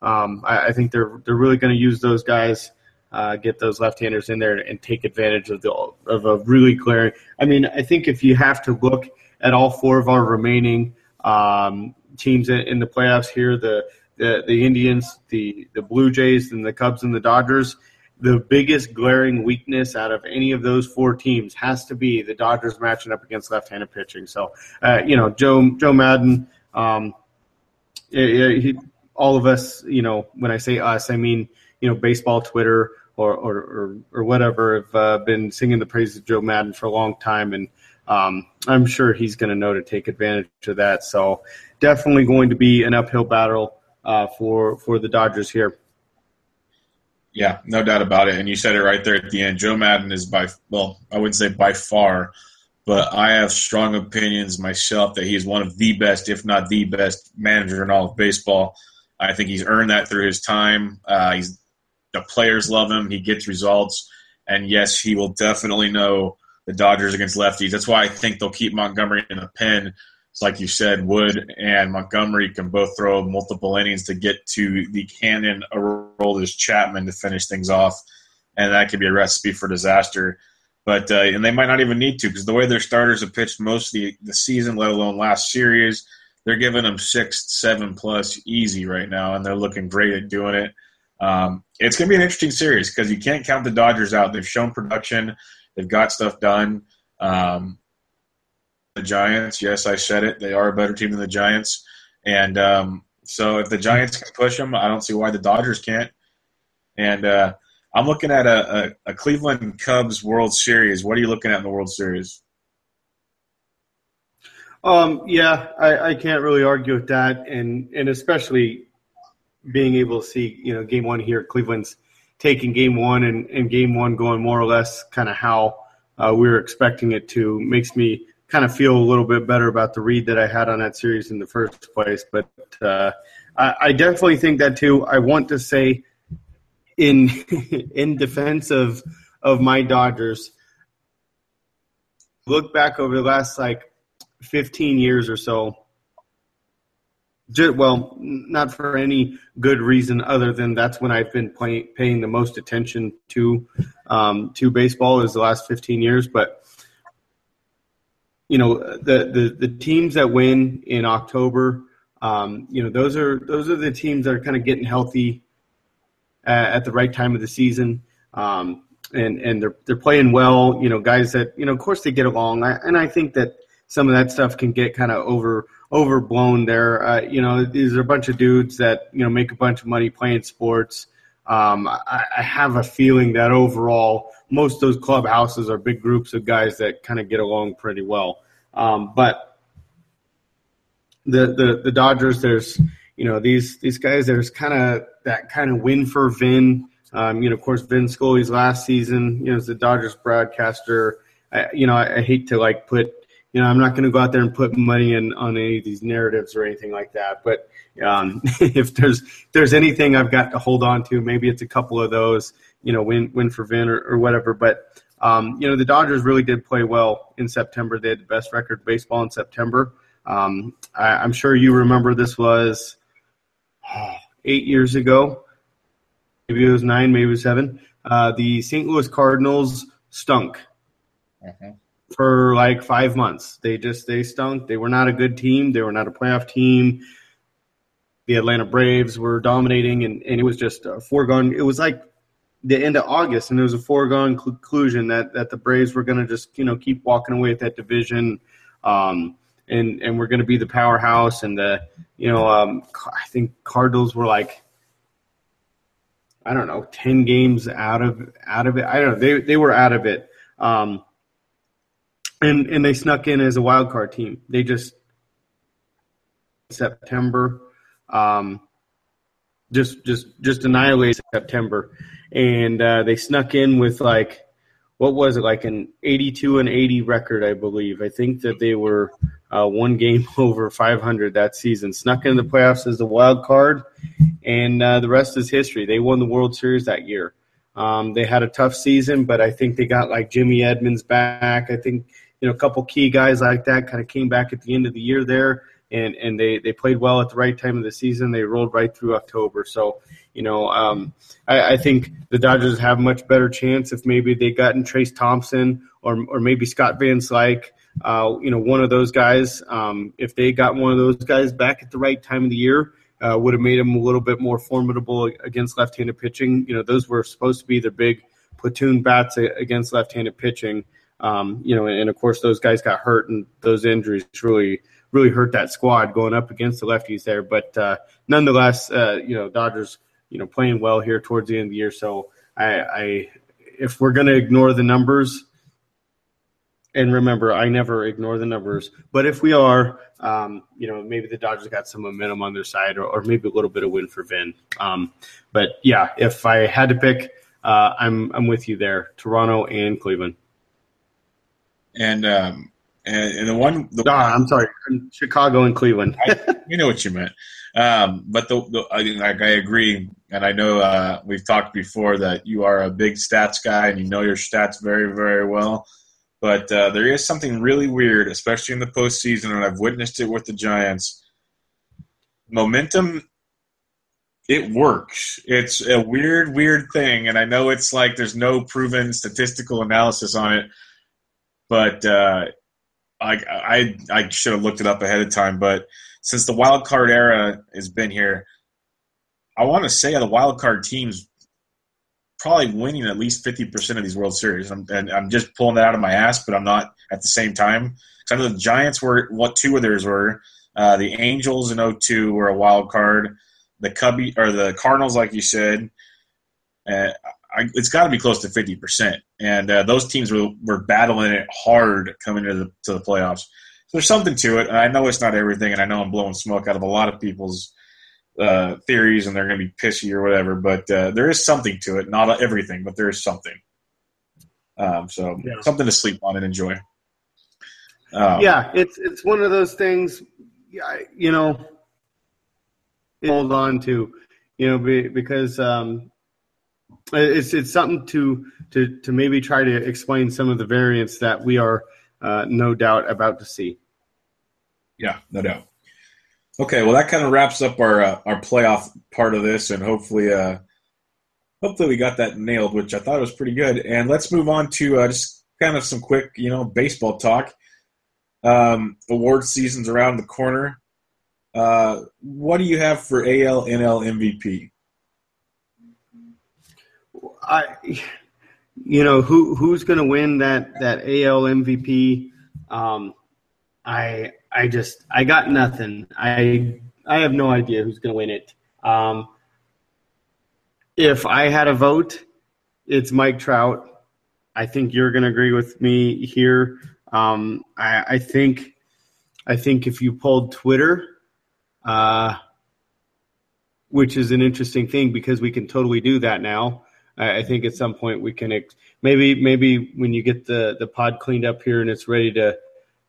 Um, I, I, think they're they're really going to use those guys. Uh, get those left-handers in there and take advantage of the of a really glaring. I mean, I think if you have to look at all four of our remaining um, teams in the playoffs here the, the, the Indians, the, the Blue Jays, and the Cubs and the Dodgers. The biggest glaring weakness out of any of those four teams has to be the Dodgers matching up against left-handed pitching. So, uh, you know, Joe Joe Maddon, um, he, all of us, you know, when I say us, I mean, you know, baseball Twitter or or or, or whatever have uh, been singing the praises of Joe Maddon for a long time, and um, I'm sure he's going to know to take advantage of that. So definitely going to be an uphill battle uh, for for the Dodgers here. Yeah, no doubt about it. And you said it right there at the end. Joe Maddon is by well, I wouldn't say by far, but I have strong opinions myself that he's one of the best, if not the best, manager in all of baseball. I think he's earned that through his time. Uh, he's the players love him. He gets results, and yes, he will definitely know the Dodgers against lefties. That's why I think they'll keep Montgomery in the pen. It's like you said, Wood and Montgomery can both throw multiple innings to get to the cannon Aroldis Chapman to finish things off, and that could be a recipe for disaster. But uh, and they might not even need to because the way their starters have pitched most of the, the season, let alone last series, they're giving them six, seven plus easy right now, and they're looking great at doing it. Um, it's going to be an interesting series because you can't count the Dodgers out. They've shown production. They've got stuff done. Um, the Giants, yes, I said it. They are a better team than the Giants, and um, so if the Giants can push them, I don't see why the Dodgers can't. And uh, I'm looking at a, a, a, Cleveland Cubs World Series. What are you looking at in the World Series? Um, yeah, I, I can't really argue with that, and and especially being able to see you know game one here, Cleveland's taking game one and, and game one going more or less kind of how uh, we were expecting it to makes me kind of feel a little bit better about the read that I had on that series in the first place. But uh, I, I, definitely think that too. I want to say in in defense of of my Dodgers, look back over the last like 15 years or so well, not for any good reason other than that's when I've been play, paying the most attention to um, to baseball is the last 15 years. But you know, the the, the teams that win in October, um, you know, those are those are the teams that are kind of getting healthy at, at the right time of the season. Um, and and they're they're playing well. You know, guys that you know, of course, they get along, I, and I think that some of that stuff can get kind of over overblown there. Uh, you know, these are a bunch of dudes that you know make a bunch of money playing sports. Um, I, I, have a feeling that overall, most of those clubhouses are big groups of guys that kind of get along pretty well. Um, but the, the the Dodgers, there's you know these these guys. There's kind of that kind of win for Vin. Um, you know, of course, Vin Scully's last season. You know, as the Dodgers broadcaster. I, you know, I, I hate to like put you know, I'm not going to go out there and put money in on any of these narratives or anything like that. But um, if there's if there's anything I've got to hold on to, maybe it's a couple of those. You know, win win for Vin or, or whatever. But um, you know, the Dodgers really did play well in September. They had the best record baseball in September. Um, I, am sure you remember this was oh, eight years ago. Maybe it was nine, maybe it was seven. Uh, the St. Louis Cardinals stunk. Mm-hmm for like five months. They just they stunk. They were not a good team. They were not a playoff team. The Atlanta Braves were dominating, and, and it was just a foregone. It was like the end of August, and it was a foregone conclusion that that the Braves were going to just you know keep walking away with that division, um, and and we're going to be the powerhouse. And the you know um, I think Cardinals were like I don't know ten games out of out of it. I don't know they they were out of it. Um, and and they snuck in as a wild card team. They just September, um, just just just annihilated September, and uh, they snuck in with like what was it like an 82 and 80 record, I believe. I think that they were uh, one game over 500 that season. Snuck in the playoffs as a wild card, and uh, the rest is history. They won the World Series that year. Um, they had a tough season, but I think they got like Jimmy Edmonds back. I think you know, a couple key guys like that kind of came back at the end of the year there, and and they they played well at the right time of the season. They rolled right through October. So, you know, um, I, I think the Dodgers have much better chance if maybe they gotten Trayce Thompson or or maybe Scott Van Slyke. uh, you know, one of those guys, um, if they got one of those guys back at the right time of the year, uh, would have made them a little bit more formidable against left-handed pitching. You know, those were supposed to be the big platoon bats against left-handed pitching. Um, you know, and, of course those guys got hurt, and those injuries really really hurt that squad going up against the lefties there. But uh, nonetheless, uh, you know, Dodgers, you know, playing well here towards the end of the year. So I, I if we're going to ignore the numbers, and remember, I never ignore the numbers. But if we are, um, you know, maybe the Dodgers got some momentum on their side, or, or maybe a little bit of win for Vin. Um, but yeah, if I had to pick, uh, I'm I'm with you there, Toronto and Cleveland. And um, and, and the one, the, I'm sorry, Chicago and Cleveland. I, we know what you meant. Um, but the, the I, like I agree, and I know uh, we've talked before that you are a big stats guy and you know your stats very, very well. But uh, there is something really weird, especially in the postseason, and I've witnessed it with the Giants. Momentum, it works. It's a weird, weird thing, and I know it's like there's no proven statistical analysis on it, but uh, I, I I should have looked it up ahead of time, but since the wild card era has been here, I want to say the wild card teams probably winning at least fifty percent of these World Series. I'm, and I'm just pulling that out of my ass, but I'm not at the same time. I know the Giants were what two of theirs were. Uh, the Angels in 02 were a wild card. The Cubby or the Cardinals, like you said, uh, I, it's got to be close to fifty percent. And uh, those teams were, were battling it hard coming to the to the playoffs. So there's something to it. And I know it's not everything, and I know I'm blowing smoke out of a lot of people's uh, theories, and they're going to be pissy or whatever. But uh, there is something to it. Not everything, but there is something. Um, so yeah. something to sleep on and enjoy. Um, yeah, it's it's one of those things. You know, hold on to, you know, because um, it's it's something to to to maybe try to explain some of the variants that we are uh, no doubt about to see. Yeah, no doubt. Okay, well that kind of wraps up our uh, our playoff part of this, and hopefully, uh, hopefully we got that nailed, which I thought was pretty good. And let's move on to uh, just kind of some quick, you know, baseball talk. Um, award season's around the corner. Uh, what do you have for AL NL MVP? I, you know, who who's going to win that that AL MVP? Um, I I just I got nothing. I I have no idea who's going to win it. Um, if I had a vote, it's Mike Trout. I think you're going to agree with me here. Um, I, I, think I think if you pulled Twitter, uh, which is an interesting thing because we can totally do that now. I, I think at some point we can ex- maybe maybe when you get the the pod cleaned up here and it's ready to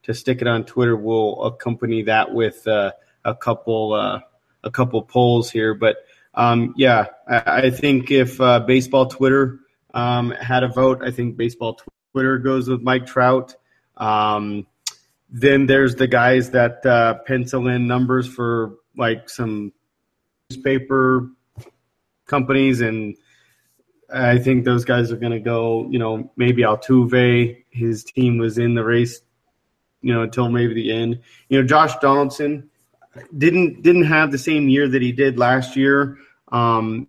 to stick it on Twitter, we'll accompany that with uh, a couple uh, a couple polls here. But um, yeah, I, I, think if uh, baseball Twitter um, had a vote, I think baseball Twitter goes with Mike Trout. Um, then there's the guys that uh, pencil in numbers for like some newspaper companies and I think those guys are going to go. You know, maybe Altuve, his team was in the race, you know, until maybe the end. You know, Josh Donaldson didn't didn't have the same year that he did last year. Um,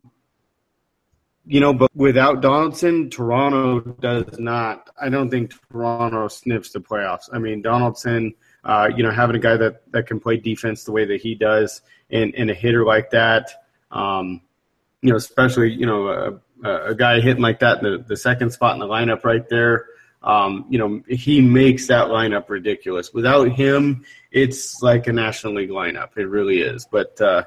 you know, but without Donaldson, Toronto does not. I don't think Toronto sniffs the playoffs. I mean, Donaldson, uh, you know, having a guy that, that can play defense the way that he does, and, and a hitter like that, um, you know, especially you know, uh, a guy hitting like that in the, the second spot in the lineup right there. Um, you know, he makes that lineup ridiculous. Without him, it's like a National League lineup. It really is. But, uh,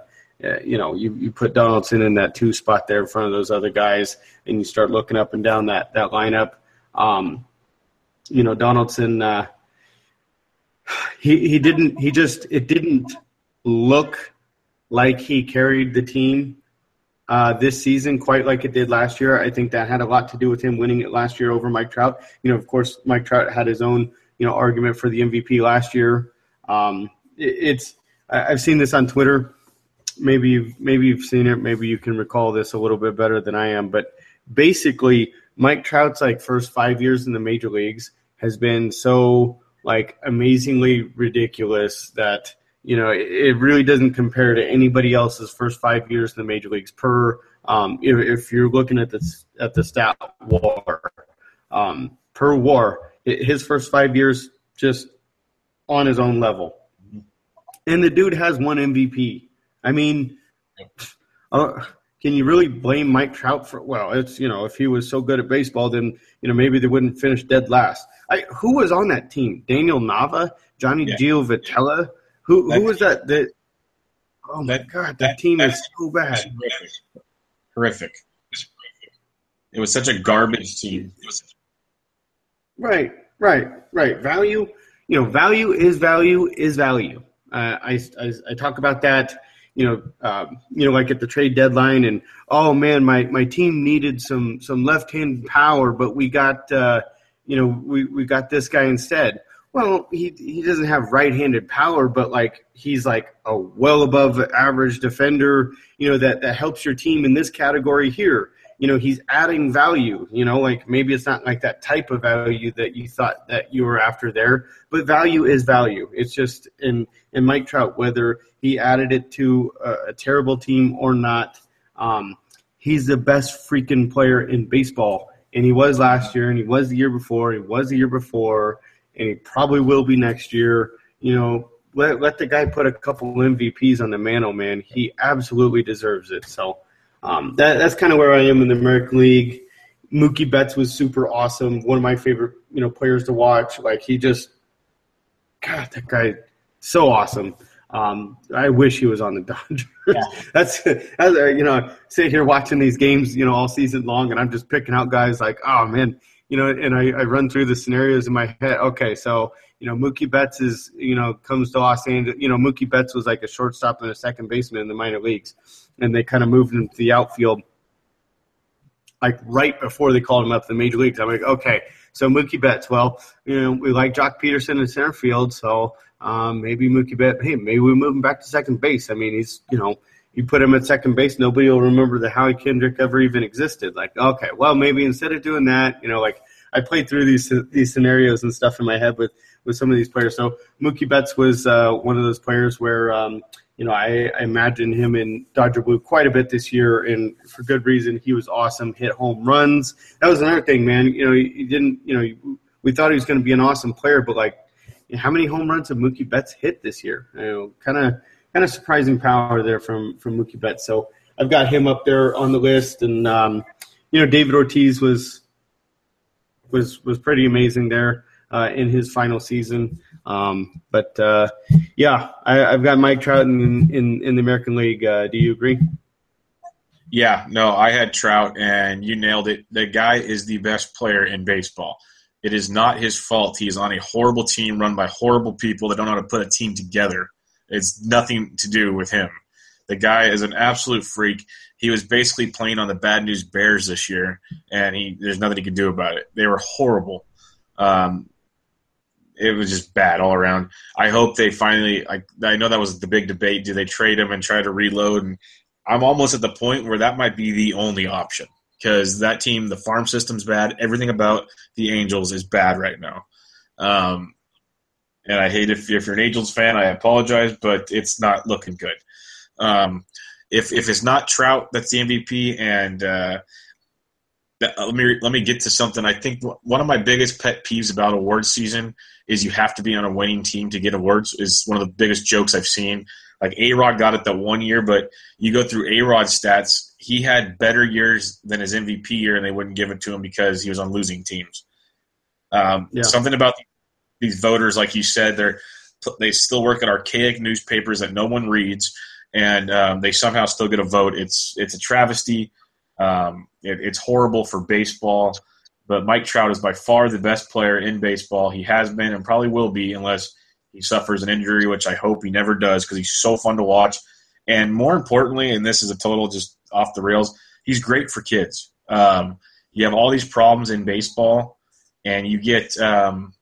you know, you, you put Donaldson in that two spot there in front of those other guys, and you start looking up and down that, that lineup. Um, you know, Donaldson, uh, he, he didn't, he just, it didn't look like he carried the team uh, this season quite like it did last year. I think that had a lot to do with him winning it last year over Mike Trout. You know, of course, Mike Trout had his own you know argument for the MVP last year. Um, it, it's I've seen this on Twitter. Maybe you've, maybe you've seen it. Maybe you can recall this a little bit better than I am. But basically, Mike Trout's like first five years in the major leagues has been so like amazingly ridiculous that you know it, it really doesn't compare to anybody else's first five years in the major leagues per um, if, if, you're looking at this at the stat war um, per war his first five years just on his own level and the dude has one mvp i mean uh, can you really blame Mike Trout for? Well, it's you know if he was so good at baseball, then you know maybe they wouldn't finish dead last. I, who was on that team? Daniel Nava, Johnny yeah. Gio Who who was that? That oh my that, god, that, that team is so bad. Horrific. horrific. It was such a garbage team. Right, right, right. Value, you know, value is value is value. Uh, I, I I talk about that you know, um, you know, like at the trade deadline, and oh man, my my team needed some some left hand power, but we got uh, you know we we got this guy instead. Well, he he doesn't have right handed power, but like he's like a well above average defender, you know, that that helps your team in this category here. You know he's adding value you know like maybe it's not like that type of value that you thought that you were after there but value is value. It's just in in mike trout whether he added it to a, a terrible team or not um, he's the best freaking player in baseball. And he was last year and he was the year before he was the year before and he probably will be next year you know let, let the guy put a couple mvps on the mantle man he absolutely deserves it so um, that, that's kind of where I am in the American League. Mookie Betts was super awesome. One of my favorite, you know, players to watch. Like he just, God, that guy, so awesome. Um, I wish he was on the Dodgers. Yeah. that's, that's uh, you know, sit here watching these games, you know, all season long, and I'm just picking out guys like, oh man, you know, and I, I run through the scenarios in my head. Okay, so you know, Mookie Betts is, you know, comes to Los Angeles. You know, Mookie Betts was like a shortstop and a second baseman in the minor leagues, and they kind of moved him to the outfield, like right before they called him up to the major leagues. I'm like, okay, so Mookie Betts. Well, you know, we like Joc Pederson in center field, so um, maybe Mookie Betts. Hey, maybe we move him back to second base. I mean, he's, you know, you put him at second base, nobody will remember that Howie Kendrick ever even existed. Like, okay, well, maybe instead of doing that, you know, like I played through these these scenarios and stuff in my head with with some of these players. So Mookie Betts was uh, one of those players where um, you know I, I imagine him in Dodger blue quite a bit this year, and for good reason. He was awesome, hit home runs. That was another thing, man. You know, he, he didn't. You know, we thought he was going to be an awesome player, but like, how many home runs have Mookie Betts hit this year? You know, kind of kind of surprising power there from from Mookie Betts. So I've got him up there on the list, and um, you know, David Ortiz was was was pretty amazing there uh, in his final season. Um, but uh, yeah, I, have got Mike Trout in, in, in the American League. Uh, do you agree? Yeah, no, I had Trout, and you nailed it. The guy is the best player in baseball. It is not his fault. He's on a horrible team run by horrible people that don't know how to put a team together. It's nothing to do with him. The guy is an absolute freak. He was basically playing on the bad news Bears this year, and he there's nothing he could do about it. They were horrible. Um, it was just bad all around. I hope they finally. I, I know that was the big debate. Do they trade him and try to reload? And I'm almost at the point where that might be the only option because that team, the farm system's bad. Everything about the Angels is bad right now. Um, and I hate if, if you're an Angels fan, I apologize, but it's not looking good. Um, if if it's not Trout that's the MVP, and uh, let me let me get to something. I think one of my biggest pet peeves about awards season is you have to be on a winning team to get awards. Is one of the biggest jokes I've seen. Like A Rod got it that one year, but you go through A Rod's stats, he had better years than his MVP year, and they wouldn't give it to him because he was on losing teams. Um, yeah. Something about these voters, like you said, they're they still work at archaic newspapers that no one reads, and um, they somehow still get a vote. It's it's a travesty. Um, it, it's horrible for baseball. But Mike Trout is by far the best player in baseball. He has been and probably will be unless he suffers an injury, which I hope he never does because he's so fun to watch. And more importantly, and this is a total just off the rails, he's great for kids. Um, you have all these problems in baseball, and you get um,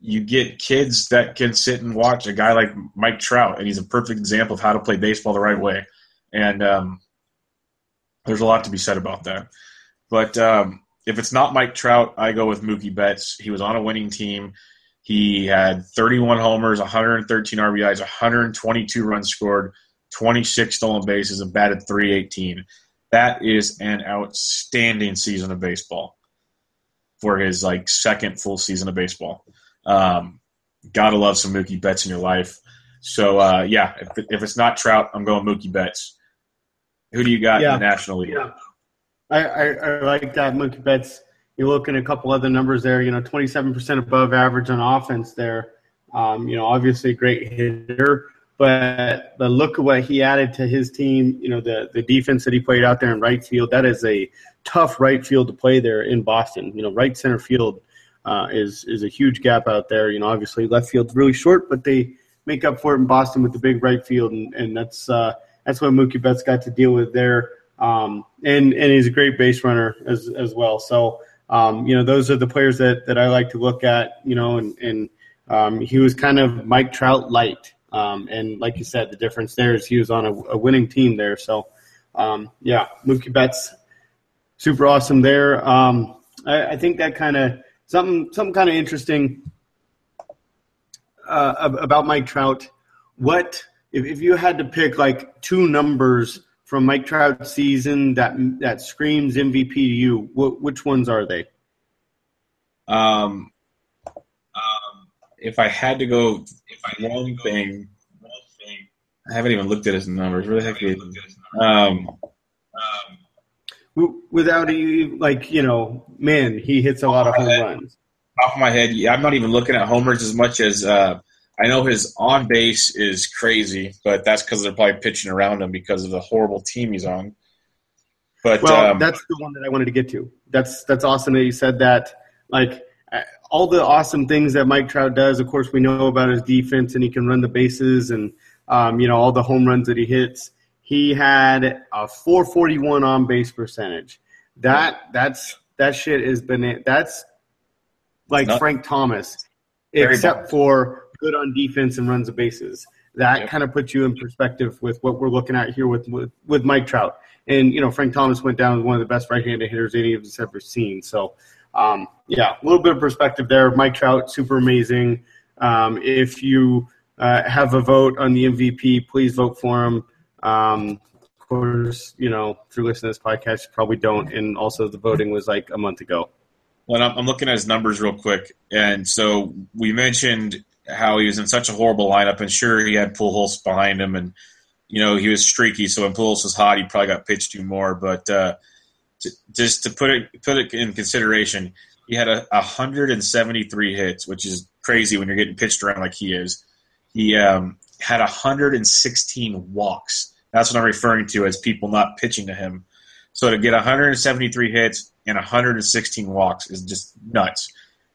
you get kids that can sit and watch a guy like Mike Trout, and he's a perfect example of how to play baseball the right way. And um, there's a lot to be said about that. But um, if it's not Mike Trout, I go with Mookie Betts. He was on a winning team. He had 31 homers, 113 RBIs, 122 runs scored, 26 stolen bases, and batted 318. That is an outstanding season of baseball for his like second full season of baseball. Um, gotta love some Mookie Betts in your life. So uh, yeah, if, if it's not Trout, I'm going Mookie Betts. Who do you got yeah. in the National League? Yeah. I, I, I like that Mookie Betts. You look at a couple other numbers there. You know, 27% above average on offense there. Um, you know, obviously a great hitter, but the look of what he added to his team. You know, the the defense that he played out there in right field. That is a tough right field to play there in Boston. You know, right center field uh, is is a huge gap out there. You know, obviously left field's really short, but they make up for it in Boston with the big right field, and, and that's uh, that's what Mookie Betts got to deal with there. Um, and and he's a great base runner as as well. So um, you know those are the players that that I like to look at. You know, and and um, he was kind of Mike Trout light. Um, and like you said, the difference there is he was on a, a winning team there. So um, yeah, Mookie Betts, super awesome there. Um, I, I think that kind of something something kind of interesting uh, about Mike Trout. What if, if you had to pick like two numbers from Mike Trout's season that that screams MVP to you? What, which ones are they? Um, um, if I had to go, if I one thing, I haven't even looked at his numbers. Where the heck is um, um, without you like you know, man, he hits a lot of home runs. Off my head, yeah, I'm not even looking at homers as much as uh, I know his on base is crazy, but that's because they're probably pitching around him because of the horrible team he's on. But well, um, that's the one that I wanted to get to. That's that's awesome that you said that. Like all the awesome things that Mike Trout does. Of course, we know about his defense, and he can run the bases, and um, you know all the home runs that he hits. He had a 441 on base percentage. That that's that shit is been that's like Frank Thomas, except for good on defense and runs the bases. That yep. kind of puts you in perspective with what we're looking at here with, with, with Mike Trout. And you know, Frank Thomas went down as one of the best right-handed hitters any of us ever seen. So, um, yeah, a little bit of perspective there. Mike Trout, super amazing. Um, if you uh, have a vote on the MVP, please vote for him. Um, of course, you know, if you're listening to this podcast, you probably don't. And also, the voting was like a month ago. Well, I'm looking at his numbers real quick, and so we mentioned how he was in such a horrible lineup, and sure he had Pujols behind him, and you know he was streaky. So when Pujols was hot, he probably got pitched to more. But uh, to, just to put it put it in consideration, he had a 173 hits, which is crazy when you're getting pitched around like he is. He um, had 116 walks. That's what I'm referring to as people not pitching to him. So to get 173 hits and 116 walks is just nuts.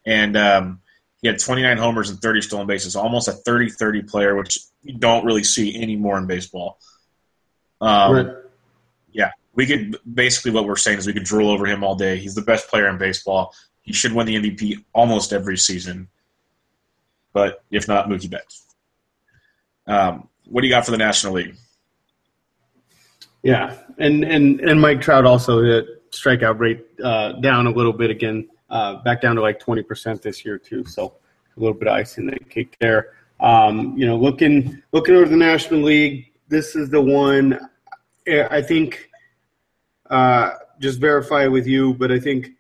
And um, he had 29 homers and 30 stolen bases, almost a 30-30 player, which you don't really see anymore in baseball. Um, right. Yeah, we could basically what we're saying is we could drool over him all day. He's the best player in baseball. He should win the MVP almost every season, but if not, Mookie Betts. Um, what do you got for the National League? Yeah, and and and Mike Trout also hit strikeout rate uh, down a little bit again uh, back down to like 20% this year too. So a little bit of ice in the cake there. Um, you know, looking looking over the National League, this is the one I think. Uh, just verify with you, but I think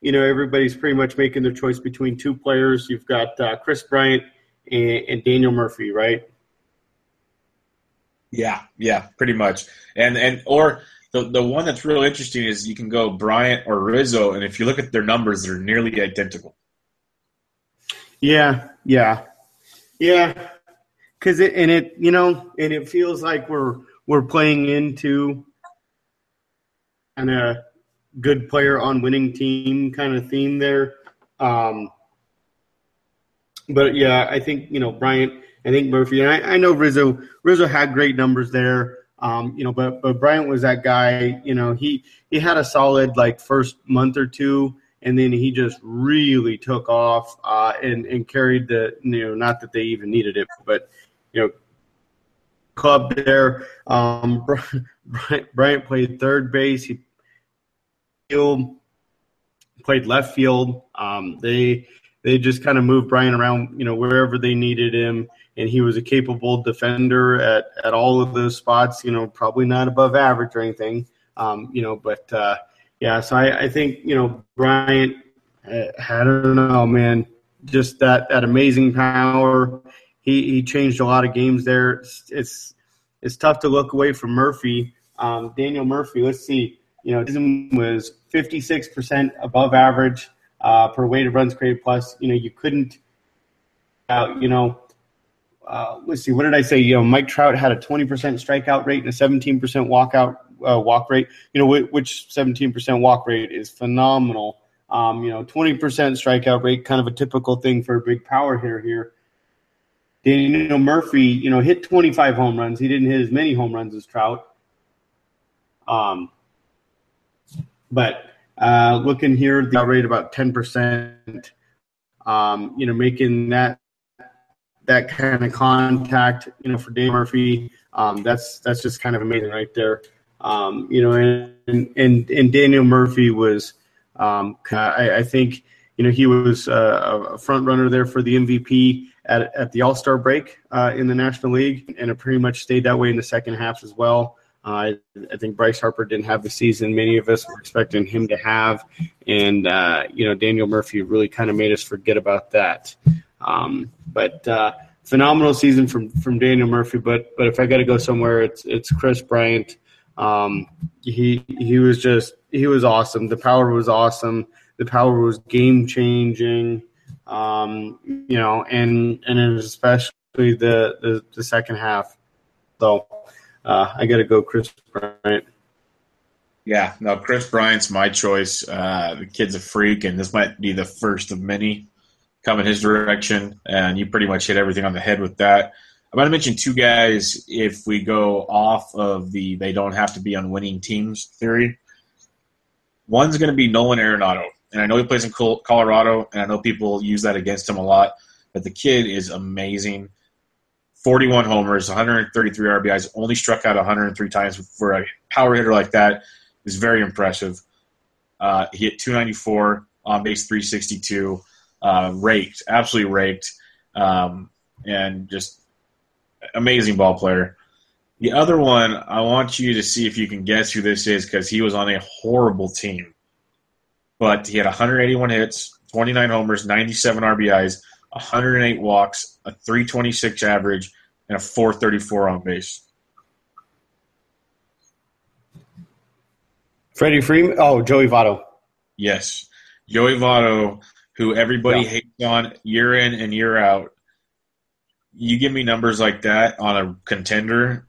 you know everybody's pretty much making their choice between two players. You've got uh, Kris Bryant and, and Daniel Murphy, right? Yeah, yeah, pretty much. And and or the the one that's real interesting is you can go Bryant or Rizzo, and if you look at their numbers, they're nearly identical. Yeah, yeah, yeah. Because it and it you know and it feels like we're we're playing into kind of good player on winning team kind of theme there. Um, but yeah, I think you know Bryant. I think Murphy. And I, I know Rizzo. Rizzo had great numbers there. Um, you know, but but Bryant was that guy. You know, he he had a solid like first month or two, and then he just really took off uh, and and carried the you know not that they even needed it, but you know club there. Um, Bryant, Bryant played third base. He field played left field. Um, they they just kind of moved Brian around, you know, wherever they needed him, and he was a capable defender at at all of those spots. You know, probably not above average or anything, um, you know, but uh, yeah. So I, I think you know Bryant, uh, I don't know, man, just that that amazing power. He he changed a lot of games there. It's it's, it's tough to look away from Murphy. Um, Daniel Murphy, let's see, you know, was 56% above average uh, per weighted runs created plus. You know, you couldn't, uh, you know, uh, let's see, what did I say? You know, Mike Trout had a 20% strikeout rate and a 17% walkout uh, walk rate. You know, which 17% walk rate is phenomenal. Um, you know, 20% strikeout rate, kind of a typical thing for a big power hitter here. Daniel Murphy, you know, hit 25 home runs. He didn't hit as many home runs as Trout. Um, but uh, looking here, the rate about ten percent. Um, you know, making that that kind of contact, you know, for Dave Murphy, um, that's that's just kind of amazing right there. Um, you know, and and and Daniel Murphy was, um, I, I think, you know, he was uh, a front runner there for the MVP at at the All Star break uh, in the National League, and it pretty much stayed that way in the second half as well. Uh, I think Bryce Harper didn't have the season many of us were expecting him to have, and uh, you know Daniel Murphy really kind of made us forget about that. Um, but uh, phenomenal season from from Daniel Murphy. But but if I got to go somewhere, it's it's Kris Bryant. Um, he he was just he was awesome. The power was awesome. The power was game changing. Um, you know, and and especially the, the the second half. So uh, I got to go Kris Bryant. Yeah, no, Kris Bryant's my choice. Uh, the kid's a freak, and this might be the first of many coming his direction. And you pretty much hit everything on the head with that. I'm going to mention two guys if we go off of the they don't have to be on winning teams theory. One's going to be Nolan Arenado. And I know he plays in Colorado, and I know people use that against him a lot, but the kid is amazing. 41 homers, 133 RBIs, only struck out 103 times for a power hitter like that is very impressive. Uh, he hit 294 on base 362, uh, raked, absolutely raked, um, and just amazing ball player. The other one, I want you to see if you can guess who this is because he was on a horrible team. But he had 181 hits, 29 homers, 97 RBIs, 108 walks, a 326 average, and a 434 on base. Freddie Freeman. Oh, Joey Votto. Yes, Joey Votto, who everybody yeah. hates on year in and year out. You give me numbers like that on a contender,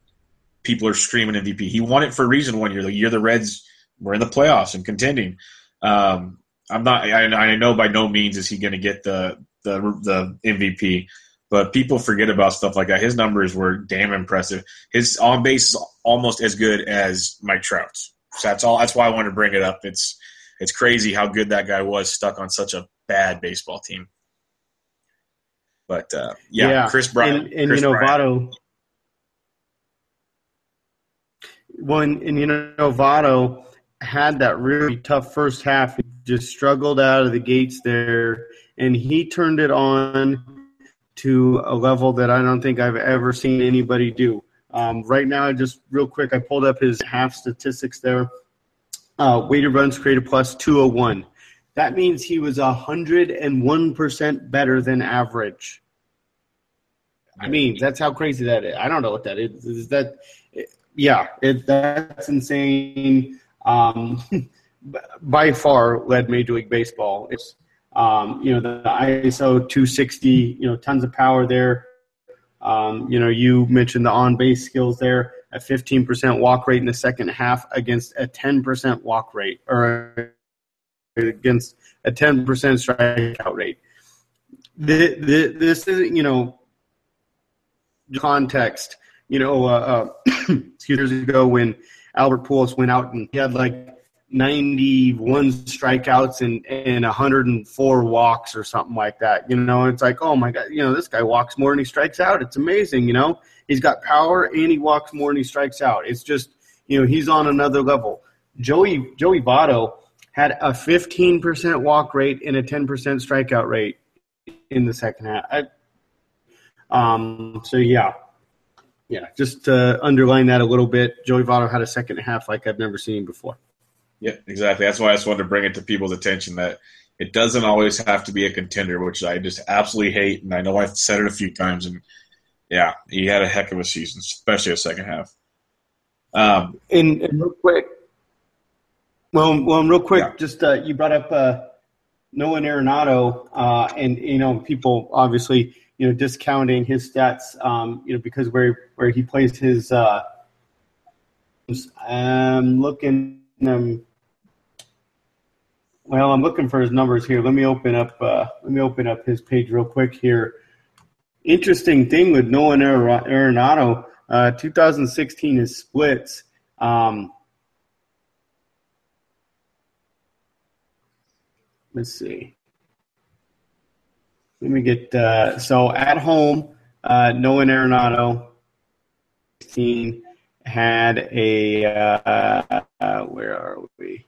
people are screaming MVP. He won it for a reason one year. The year the Reds were in the playoffs and contending. Um, I'm not. I, I know by no means is he going to get the the the MVP. But people forget about stuff like that. His numbers were damn impressive. His on base is almost as good as Mike Trout's. So that's all. That's why I wanted to bring it up. It's it's crazy how good that guy was stuck on such a bad baseball team. But uh, yeah, yeah, Kris Bryant. And, and Kris you know. Votto. One and you know, Votto had that really tough first half. He just struggled out of the gates there, and he turned it on to a level that I don't think I've ever seen anybody do. Um, right now, just real quick, I pulled up his half statistics there. Uh, weighted runs created plus 201. That means he was 101% better than average. I mean, that's how crazy that is. I don't know what that is. Is that, yeah, it, that's insane. Um, by far led Major League Baseball. It's um, you know, the ISO 260, you know, tons of power there. Um, you know, you mentioned the on base skills there. A 15% walk rate in the second half against a 10% walk rate, or against a 10% strikeout rate. The, the, this is, you know, context. You know, uh, uh, years ago when Albert Pujols went out and he had like 91 strikeouts and, and 104 walks or something like that. You know, it's like, oh my God, you know, this guy walks more than he strikes out. It's amazing, you know. He's got power and he walks more than he strikes out. It's just, you know, he's on another level. Joey Joey Votto had a 15% walk rate and a 10% strikeout rate in the second half. I, um, so yeah, yeah, just to underline that a little bit, Joey Votto had a second half like I've never seen before. Yeah, exactly. That's why I just wanted to bring it to people's attention that it doesn't always have to be a contender, which I just absolutely hate. And I know I've said it a few times. And yeah, he had a heck of a season, especially a second half. Um, and, and real quick, well, well, real quick, yeah. just uh, you brought up uh, Nolan Arenado, uh, and you know people obviously you know discounting his stats, um, you know because where where he plays his. Uh, I'm looking. Um, well, I'm looking for his numbers here. Let me open up. Uh, let me open up his page real quick here. Interesting thing with Nolan Arenado, uh, 2016 is splits. Um, let's see. Let me get uh, so at home. Uh, Nolan Arenado, 16 had a uh, uh, where are we?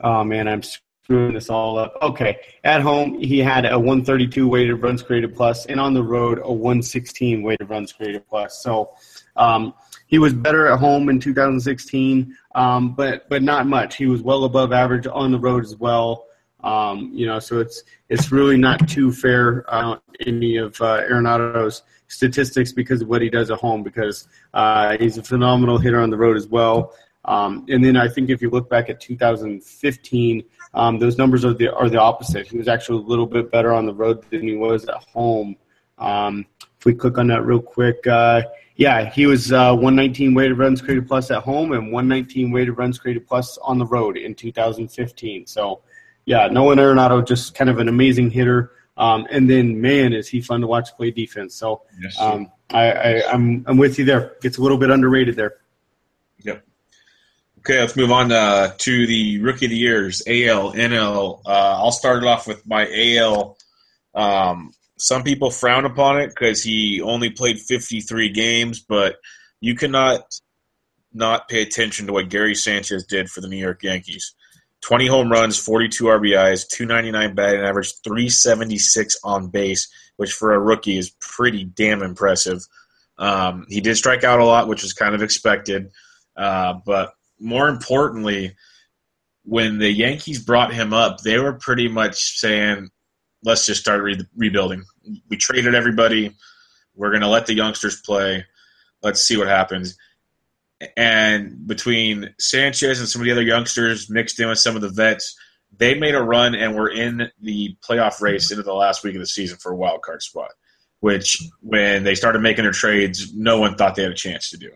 Oh man, I'm screwing this all up. Okay, at home he had a 132 weighted runs created plus, and on the road a 116 weighted runs created plus. So um, he was better at home in 2016, um, but but not much. He was well above average on the road as well. Um, you know, so it's it's really not too fair uh, any of uh, Arenado's statistics because of what he does at home. Because uh, he's a phenomenal hitter on the road as well. Um, and then I think if you look back at 2015, um, those numbers are the are the opposite. He was actually a little bit better on the road than he was at home. Um, if we click on that real quick, uh, yeah, he was uh, 119 weighted runs created plus at home and 119 weighted runs created plus on the road in 2015. So, yeah, Nolan Arenado just kind of an amazing hitter. Um, and then, man, is he fun to watch play defense. So, yes, um, I, I, I'm I'm with you there. Gets a little bit underrated there. Yep. Okay, let's move on uh, to the rookie of the years, AL, NL. Uh, I'll start it off with my AL. Um, some people frown upon it because he only played 53 games, but you cannot not pay attention to what Gary Sanchez did for the New York Yankees. 20 home runs, 42 RBIs, 299 batting average, 376 on base, which for a rookie is pretty damn impressive. Um, he did strike out a lot, which was kind of expected, uh, but more importantly, when the Yankees brought him up, they were pretty much saying, let's just start re- rebuilding. We traded everybody. We're going to let the youngsters play. Let's see what happens. And between Sanchez and some of the other youngsters mixed in with some of the vets, they made a run and were in the playoff race into the last week of the season for a wild card spot, which when they started making their trades, no one thought they had a chance to do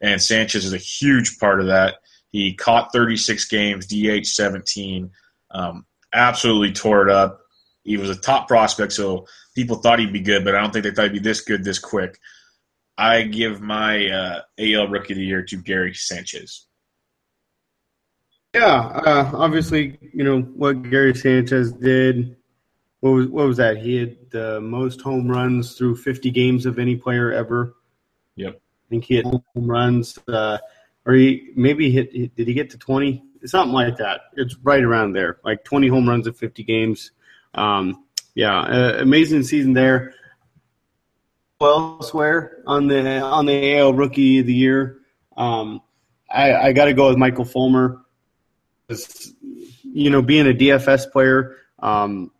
and Sanchez is a huge part of that. He caught 36 games, DH 17, um, absolutely tore it up. He was a top prospect, so people thought he'd be good, but I don't think they thought he'd be this good this quick. I give my uh, AL Rookie of the Year to Gary Sanchez. Yeah, uh, obviously, you know what Gary Sanchez did. What was what was that? He had the most home runs through 50 games of any player ever. Yep. I think he had home runs, uh, or he maybe hit. Did he get to twenty? Something like that. It's right around there, like twenty home runs in fifty games. Um, yeah, uh, amazing season there. Elsewhere on the on the AL Rookie of the Year, um, I, I got to go with Michael Fulmer. You know, being a DFS player, um,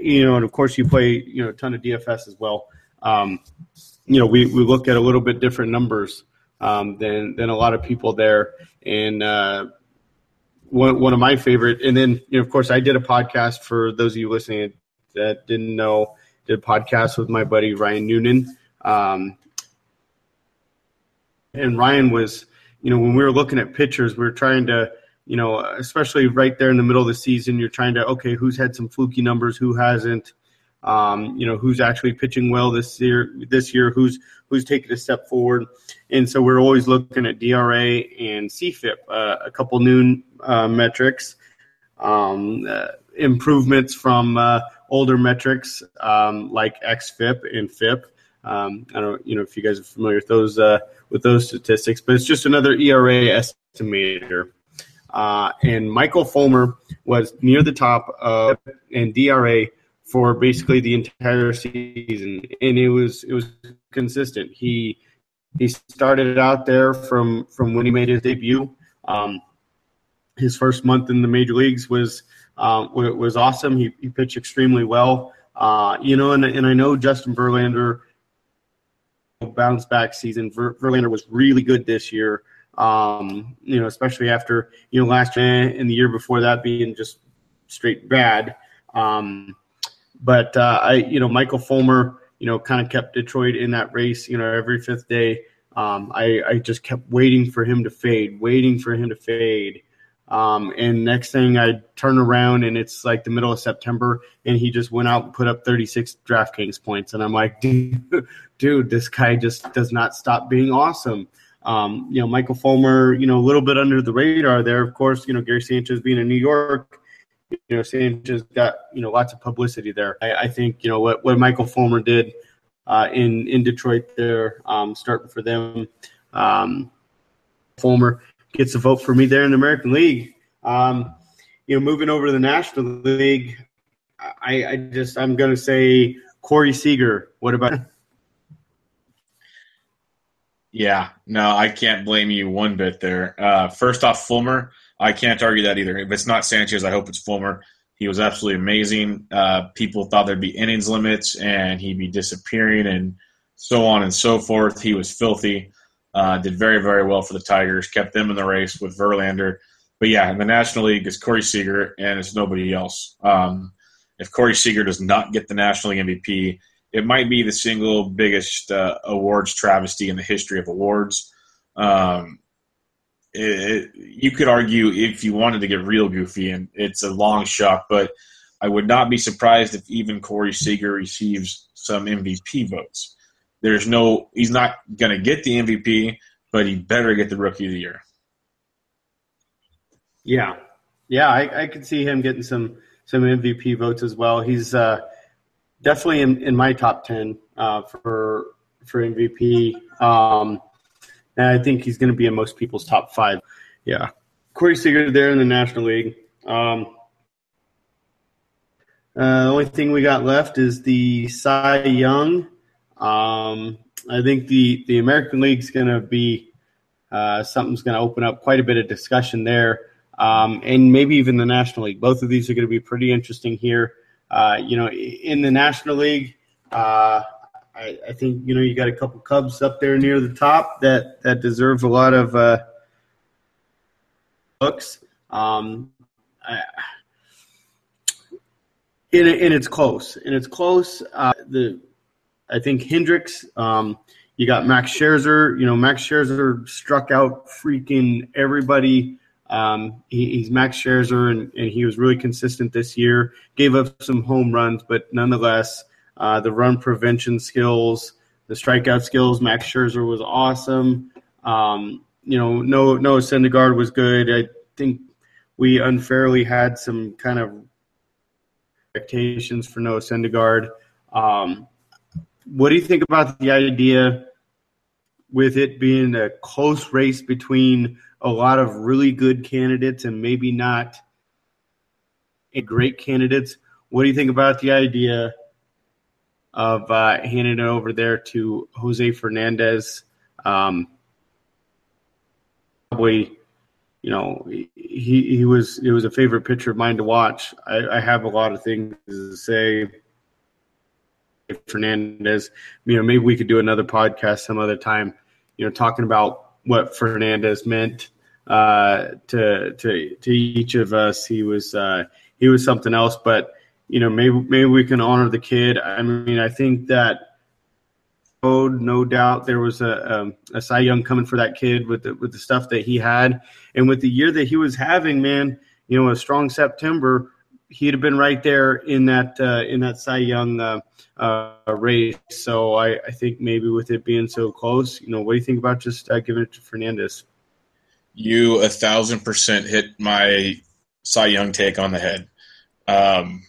you know, and of course you play you know a ton of DFS as well. Um, you know, we, we look at a little bit different numbers um, than than a lot of people there. And uh, one one of my favorite, and then you know, of course, I did a podcast for those of you listening that didn't know. Did a podcast with my buddy Ryan Noonan. Um, and Ryan was, you know, when we were looking at pitchers, we were trying to, you know, especially right there in the middle of the season, you're trying to, okay, who's had some fluky numbers, who hasn't, um, you know who's actually pitching well this year. This year, who's who's taking a step forward, and so we're always looking at DRA and CFIP, uh, a couple new uh, metrics, um, uh, improvements from uh, older metrics um, like XFIP and FIP. Um, I don't, you know, if you guys are familiar with those uh, with those statistics, but it's just another ERA estimator. Uh, and Michael Fulmer was near the top of and DRA for basically the entire season, and it was it was consistent. He he started out there from from when he made his debut. Um, his first month in the major leagues was um, was awesome. He, he pitched extremely well. Uh, you know, and, and I know Justin Verlander bounce back season. Ver, Verlander was really good this year. Um, you know, especially after you know last year and the year before that being just straight bad. Um, but uh, I, you know, Michael Fulmer, you know, kind of kept Detroit in that race. You know, every fifth day, um, I, I just kept waiting for him to fade, waiting for him to fade. Um, and next thing I turn around and it's like the middle of September and he just went out and put up 36 DraftKings points. And I'm like, dude, dude this guy just does not stop being awesome. Um, you know, Michael Fulmer, you know, a little bit under the radar there. Of course, you know, Gary Sanchez being in New York, you know, Sanchez got, you know, lots of publicity there. I, I think, you know, what, what Michael Fulmer did uh, in, in Detroit there, um, starting for them. Um, Fulmer, gets a vote for me there in the American League. Um, you know, moving over to the National League, I, I just I'm going to say Corey Seager. What about? Yeah, no, I can't blame you one bit there. Uh, first off, Fulmer, I can't argue that either. If it's not Sanchez, I hope it's Fulmer. He was absolutely amazing. Uh, people thought there'd be innings limits and he'd be disappearing and so on and so forth. He was filthy. Uh, did very, very well for the Tigers, kept them in the race with Verlander. But yeah, in the National League, it's Corey Seager and it's nobody else. Um, if Corey Seager does not get the National League MVP, it might be the single biggest uh, awards travesty in the history of awards. Um, it, it, you could argue if you wanted to get real goofy, and it's a long shot, but I would not be surprised if even Corey Seager receives some MVP votes there's no he's not going to get the MVP, but he better get the Rookie of the Year. Yeah, yeah, I, I could see him getting some some MVP votes as well. He's uh, definitely in, in my top ten uh, for for MVP, um, and I think he's going to be in most people's top five. Yeah, Corey Seager there in the National League. Um, uh, the only thing we got left is the Cy Young. Um, I think the the American League's going to be uh, something's going to open up quite a bit of discussion there, um, and maybe even the National League. Both of these are going to be pretty interesting here. Uh, you know, in the National League, uh, I, I, think you know you got a couple Cubs up there near the top that that deserve a lot of uh, looks. Um, I, and, and it's close, and it's close. Uh, the I think Hendricks. Um, you got Max Scherzer. You know, Max Scherzer struck out freaking everybody. Um, he, he's Max Scherzer, and, and, he was really consistent this year. Gave up some home runs, but nonetheless, uh, the run prevention skills, the strikeout skills, Max Scherzer was awesome. Um, you know, no Noah Syndergaard was good. I think we unfairly had some kind of expectations for Noah Syndergaard. Um, what do you think about the idea with it being a close race between a lot of really good candidates and maybe not great candidates? What do you think about the idea of uh, handing it over there to Jose Fernandez? Um, probably, you know, he he was it was a favorite pitcher of mine to watch. I, I have a lot of things to say Fernandez. You know, maybe we could do another podcast some other time. You know, talking about what Fernandez meant uh, to to to each of us. He was uh, he was something else, but you know, maybe maybe we can honor the kid. I mean, I think that. Oh, no doubt there was a, um, a Cy Young coming for that kid with the, with the stuff that he had, and with the year that he was having, man. You know, a strong September he'd have been right there in that uh, in that Cy Young uh, uh, race. So I, I, think maybe with it being so close, you know, what do you think about just uh, giving it to Fernandez? You a thousand percent hit my Cy Young take on the head. Um,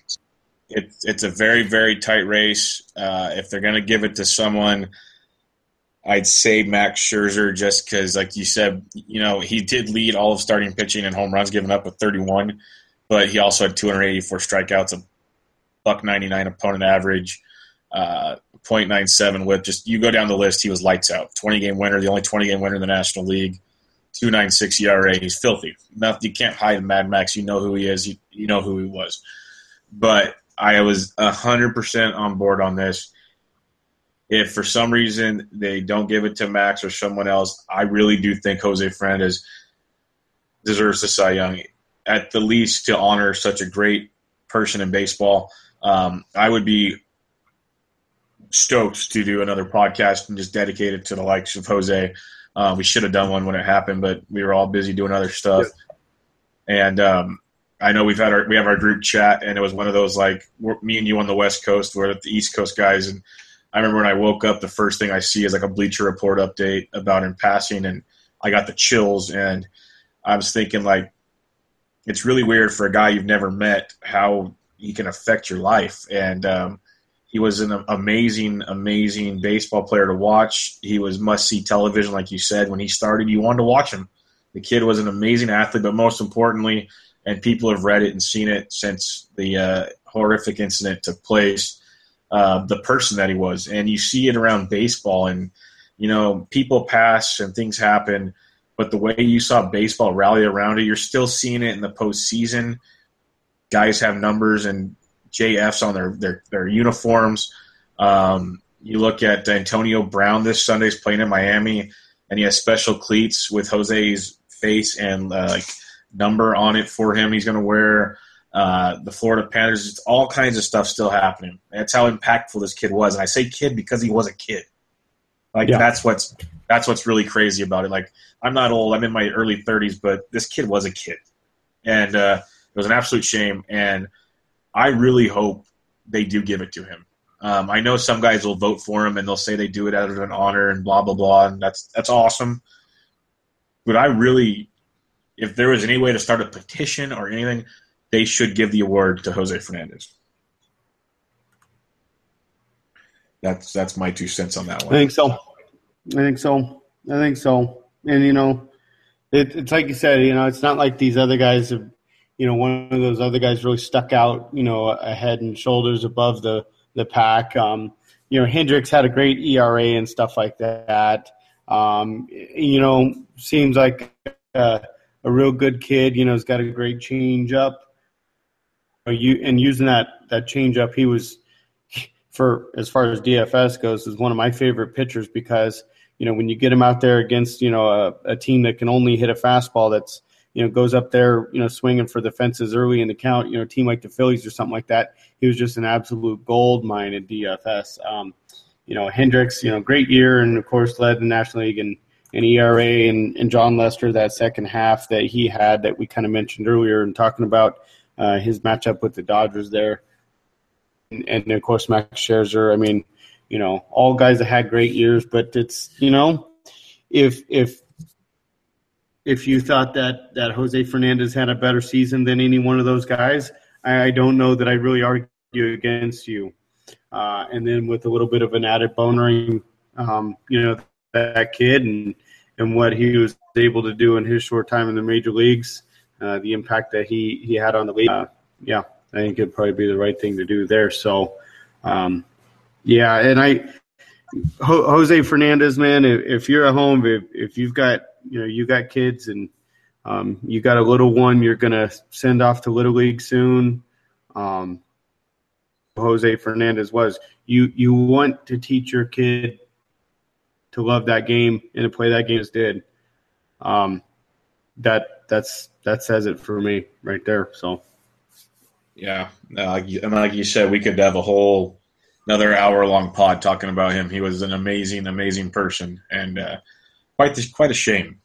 it, it's a very very tight race. Uh, if they're going to give it to someone. I'd say Max Scherzer just because, like you said, you know, he did lead all of starting pitching and home runs given up with 31 but he also had 284 strikeouts, a buck 99 opponent average, uh, 0.97 with just you go down the list. He was lights out. 20 game winner, the only 20 game winner in the National League. 296 ERA. He's filthy. Nothing, you can't hide Mad Max. You know who he is. You, you know who he was. But I was 100% on board on this. If for some reason they don't give it to Max or someone else, I really do think Jose Fernandez deserves the Cy Young, at the least to honor such a great person in baseball. Um, I would be stoked to do another podcast and just dedicate it to the likes of Jose. Uh, we should have done one when it happened, but we were all busy doing other stuff. And um, I know we've had our we have our group chat, and it was one of those like me and you on the West Coast, we're the East Coast guys, and I remember when I woke up, the first thing I see is like a Bleacher Report update about him passing, and I got the chills, and I was thinking like, it's really weird for a guy you've never met how he can affect your life, and um, he was an amazing, amazing baseball player to watch. He was must see television, like you said. When he started, you wanted to watch him. The kid was an amazing athlete, but most importantly, and people have read it and seen it since the uh, horrific incident took place. Uh, the person that he was, and you see it around baseball, and you know people pass and things happen, but the way you saw baseball rally around it, you're still seeing it in the postseason. Guys have numbers and JFs on their their, their uniforms. Um, you look at Antonio Brown this Sunday's playing in Miami, and he has special cleats with Jose's face and uh, like number on it for him. He's going to wear uh, the Florida Panthers. It's all kinds of stuff still happening. That's how impactful this kid was, and I say kid because he was a kid. Like yeah. that's what's that's what's really crazy about it. Like I'm not old; I'm in my early 30s, but this kid was a kid, and uh, it was an absolute shame. And I really hope they do give it to him. Um, I know some guys will vote for him and they'll say they do it out of an honor and blah blah blah, and that's that's awesome. But I really, if there was any way to start a petition or anything, they should give the award to Jose Fernandez. That's that's my two cents on that one. I think so. I think so. I think so. And you know, it, it's like you said. You know, it's not like these other guys have you know, one of those other guys really stuck out, you know, a head and shoulders above the the pack. Um, you know, Hendricks had a great ERA and stuff like that. Um, you know, seems like a, a real good kid. You know, he's got a great change up. You and using that that change up, he was for as far as DFS goes, is one of my favorite pitchers because you know when you get him out there against you know a, a team that can only hit a fastball that's you know, goes up there, you know, swinging for the fences early in the count, you know, team like the Phillies or something like that. He was just an absolute gold mine at DFS. Um, you know, Hendricks, you know, great year and of course led the National League in, in ERA and, and Jon Lester that second half that he had that we kind of mentioned earlier and talking about uh, his matchup with the Dodgers there. And, of course Max Scherzer. I mean, you know, all guys that had great years, but it's you know, if if if you thought that that Jose Fernandez had a better season than any one of those guys, I, I don't know that I really argue against you. Uh, and then with a little bit of an added bonering, um, you know, that kid and and what he was able to do in his short time in the major leagues, uh, the impact that he he had on the league. Uh, yeah, I think it'd probably be the right thing to do there. So, um, yeah, and I. Jose Fernandez, man, if, if you're at home, if, if you've got you know you got kids and um, you got a little one you're to send off to little league soon um, jose fernandez was you you want to teach your kid to love that game and to play that game as did um, that that's that says it for me right there so yeah uh, and like you said we could have a whole another hour long pod talking about him he was an amazing amazing person and uh, quite the, quite a shame.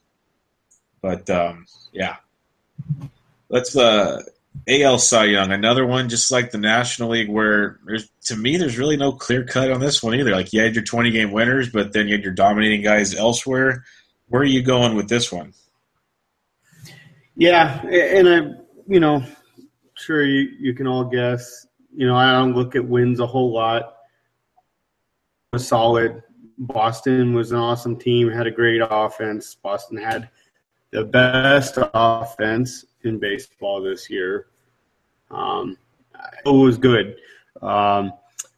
But um, yeah, let's uh, AL Cy Young, another one just like the National League, where there's to me there's really no clear cut on this one either. Like you had your 20 game winners, but then you had your dominating guys elsewhere. Where are you going with this one? Yeah, and I, you know, sure you you can all guess. You know, I don't look at wins a whole lot. A solid Boston was an awesome team, had a great offense. Boston had the best offense in baseball this year. Um, it was good. Um,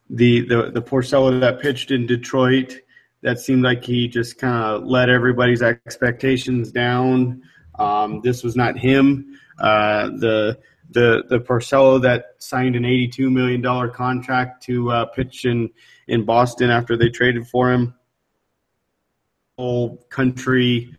the the the Porcello that pitched in Detroit, that seemed like he just kind of let everybody's expectations down. Um, this was not him. Uh, the the the Porcello that signed an eighty two million dollar contract to uh, pitch in in Boston after they traded for him. Whole country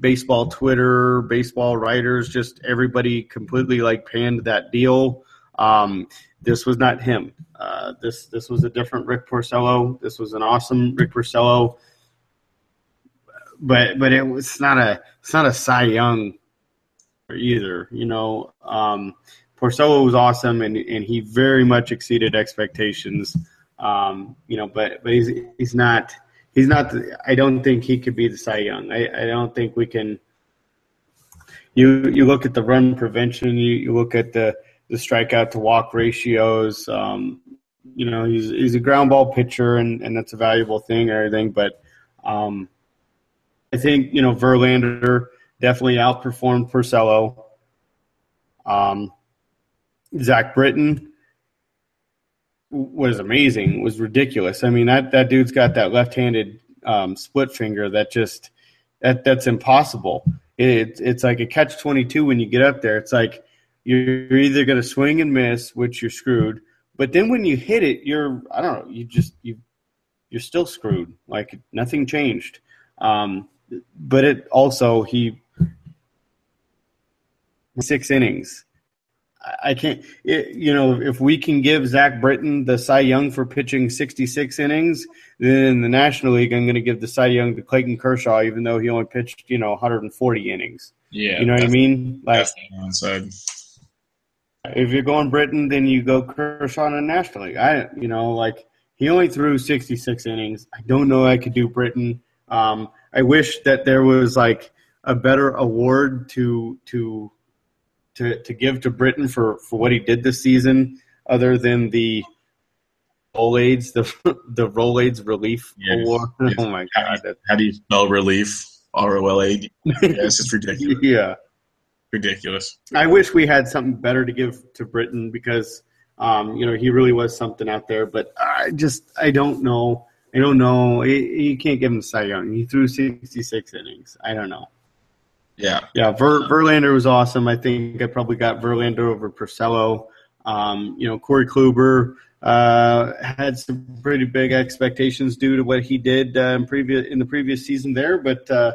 baseball Twitter, baseball writers, just everybody completely like panned that deal. Um, this was not him. Uh, this this was a different Rick Porcello. This was an awesome Rick Porcello, but but it was not a it's not a Cy Young either. You know, um, Porcello was awesome and and he very much exceeded expectations. Um, you know, but but he's he's not he's not. I don't think he could be the Cy Young. I, I don't think we can. You you look at the run prevention. You, you look at the the strikeout to walk ratios. Um, you know, he's he's a ground ball pitcher, and and that's a valuable thing. everything, but um, I think you know Verlander definitely outperformed Porcello. Um, Zach Britton was amazing, was ridiculous. I mean, that that dude's got that left-handed um, split finger that just that that's impossible. It, it's like a catch twenty two when you get up there. It's like you're either going to swing and miss, which you're screwed, but then when you hit it, you're I don't know, you just you you're still screwed. Like nothing changed. Um, but it also he six innings. I can't, it, you know, if we can give Zach Britton the Cy Young for pitching 66 innings, then in the National League, I'm going to give the Cy Young to Clayton Kershaw, even though he only pitched, you know, 140 innings. Yeah. You know what I mean? Like, if you're going Britton, then you go Kershaw in the National League. I, you know, like, he only threw 66 innings. I don't know I could do Britton. Um, I wish that there was, like, a better award to, to, to, to give to Britton for, for what he did this season, other than the Rolaids, the the Rolaids relief Yes, award. yes. Oh my How god, do you, how do you spell relief? R O L A. D. Yes, it's ridiculous. yeah. Ridiculous. I wish we had something better to give to Britton because um, you know he really was something out there. But I just I don't know. I don't know. You can't give him Cy Young. He threw 66 innings. I don't know. Yeah. Yeah, Ver, Verlander was awesome. I think I probably got Verlander over Porcello. Um, you know, Corey Kluber uh, had some pretty big expectations due to what he did uh, in previous in the previous season there, but uh,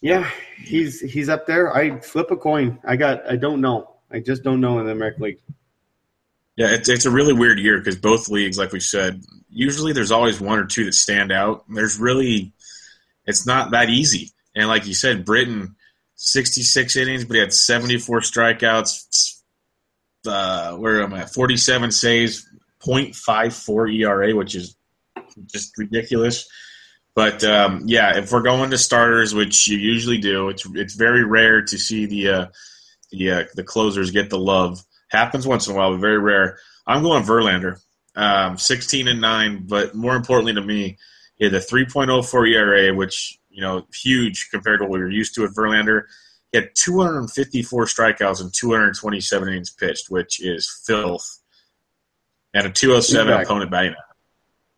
yeah, he's he's up there. I flip a coin. I got. I don't know. I just don't know in the American League. Yeah, it's, it's a really weird year because both leagues, like we said, usually there's always one or two that stand out. There's really, it's not that easy. And like you said, Britton, 66 innings, but he had 74 strikeouts. Uh, where am I? 47 saves, 0.54 ERA, which is just ridiculous. But um, yeah, if we're going to starters, which you usually do, it's it's very rare to see the uh, the uh, the closers get the love. Happens once in a while, but very rare. I'm going Verlander, um, 16 and nine, but more importantly to me, he had a 3.04 ERA, which you know huge compared to what we were used to with Verlander. He had 254 strikeouts and 227 innings pitched, which is filth, and a 207 Exactly. opponent batting. average.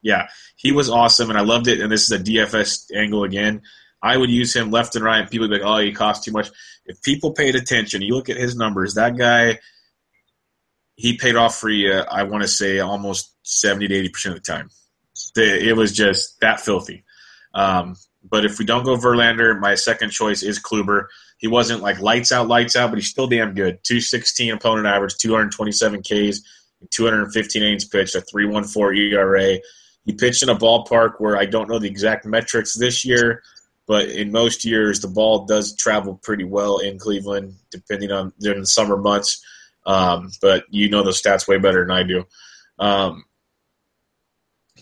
Yeah, he was awesome, and I loved it. And this is a DFS angle again. I would use him left and right. People would be like, "Oh, he costs too much." If people paid attention, you look at his numbers. That guy, he paid off for you. I want to say almost seventy to eighty percent of the time. It was just that filthy. Um, but if we don't go Verlander, my second choice is Kluber. He wasn't like lights out, lights out, but he's still damn good. Two sixteen opponent average, two hundred twenty seven Ks, two hundred fifteen innings pitched, a three one four ERA. He pitched in a ballpark where I don't know the exact metrics this year, but in most years the ball does travel pretty well in Cleveland, depending on during the summer months. Um, but you know those stats way better than I do. Um,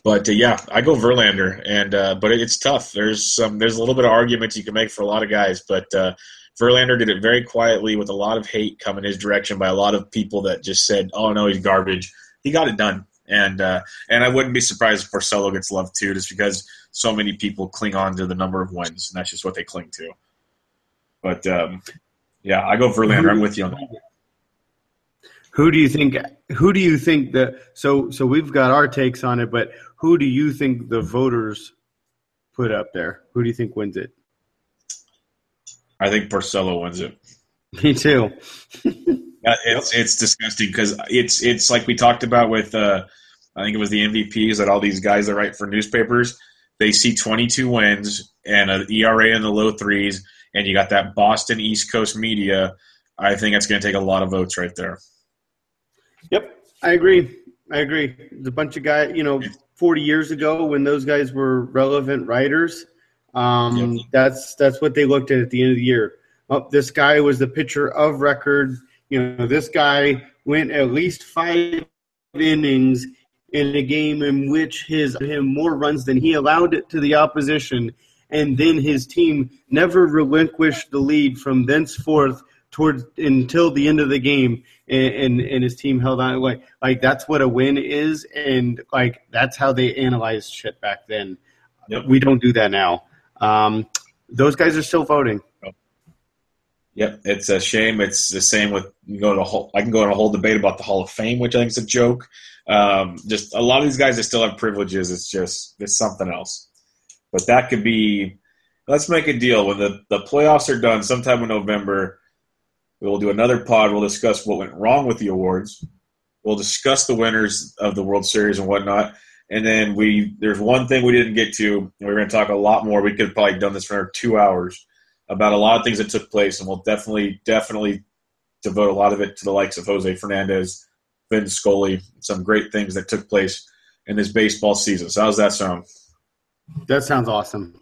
but uh, yeah, I go Verlander, and uh, but it's tough. There's some there's a little bit of arguments you can make for a lot of guys, but uh, Verlander did it very quietly with a lot of hate coming his direction by a lot of people that just said, "Oh no, he's garbage." He got it done, and uh, and I wouldn't be surprised if Porcello gets loved too, just because so many people cling on to the number of wins, and that's just what they cling to. But um, yeah, I go Verlander. I'm with you on that. Who do you think? Who do you think that? So, so we've got our takes on it, but who do you think the voters put up there? Who do you think wins it? I think Porcello wins it. Me too. it's it's disgusting because it's it's like we talked about with uh, I think it was the MVPs that all these guys that write for newspapers they see 22 wins and an ERA in the low threes, and you got that Boston East Coast media. I think it's going to take a lot of votes right there. Yep, I agree. I agree. The bunch of guys, you know, 40 years ago when those guys were relevant writers. Um, yep. That's that's what they looked at at the end of the year. Oh, this guy was the pitcher of record. You know, this guy went at least five innings in a game in which his him more runs than he allowed it to the opposition, and then his team never relinquished the lead from thenceforth towards until the end of the game and, and, and his team held on like like that's what a win is and like that's how they analyzed shit back then yep. we don't do that now um, those guys are still voting Yep, it's a shame. It's the same with you go to whole, I can go on a whole debate about the Hall of Fame, which I think is a joke. Um, just a lot of these guys that still have privileges. It's just it's something else. But that could be. Let's make a deal when the the playoffs are done, sometime in November. We'll do another pod. We'll discuss what went wrong with the awards. We'll discuss the winners of the World Series and whatnot. And then we there's one thing we didn't get to. We're going to talk a lot more. We could have probably done this for another two hours about a lot of things that took place, and we'll definitely definitely devote a lot of it to the likes of Jose Fernandez, Vin Scully, some great things that took place in this baseball season. So how's that sound? That sounds awesome.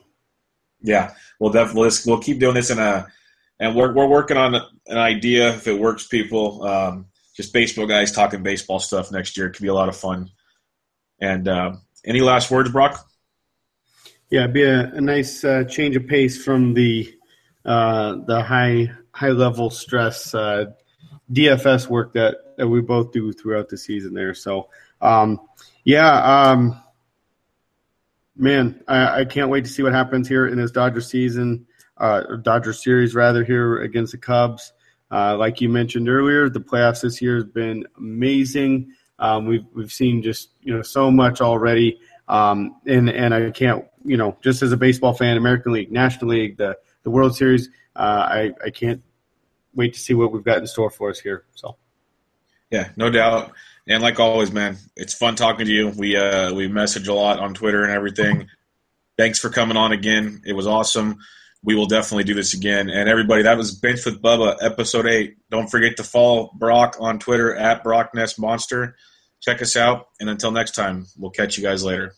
Yeah, we'll definitely we'll keep doing this in a, and we're we're working on an idea if it works, people. Um, just baseball guys talking baseball stuff next year it could be a lot of fun. And uh, any last words, Brock? Yeah, it'd be a, a nice uh, change of pace from the uh, the high high level stress uh, DFS work that, that we both do throughout the season there. So, um, yeah, um, man, I, I, can't wait to see what happens here in this Dodger season, uh, Dodger series rather here against the Cubs. Uh, like you mentioned earlier, the playoffs this year has been amazing. Um, we've we've seen just you know so much already, um, and and I can't you know just as a baseball fan, American League, National League, the the World Series, uh, I I can't wait to see what we've got in store for us here. So, yeah, no doubt. And like always, man, it's fun talking to you. We uh, we message a lot on Twitter and everything. Thanks for coming on again. It was awesome. We will definitely do this again. And everybody, that was Bench with Bubba, episode eight. Don't forget to follow Brock on Twitter at Brock Nest Monster. Check us out. And until next time, we'll catch you guys later.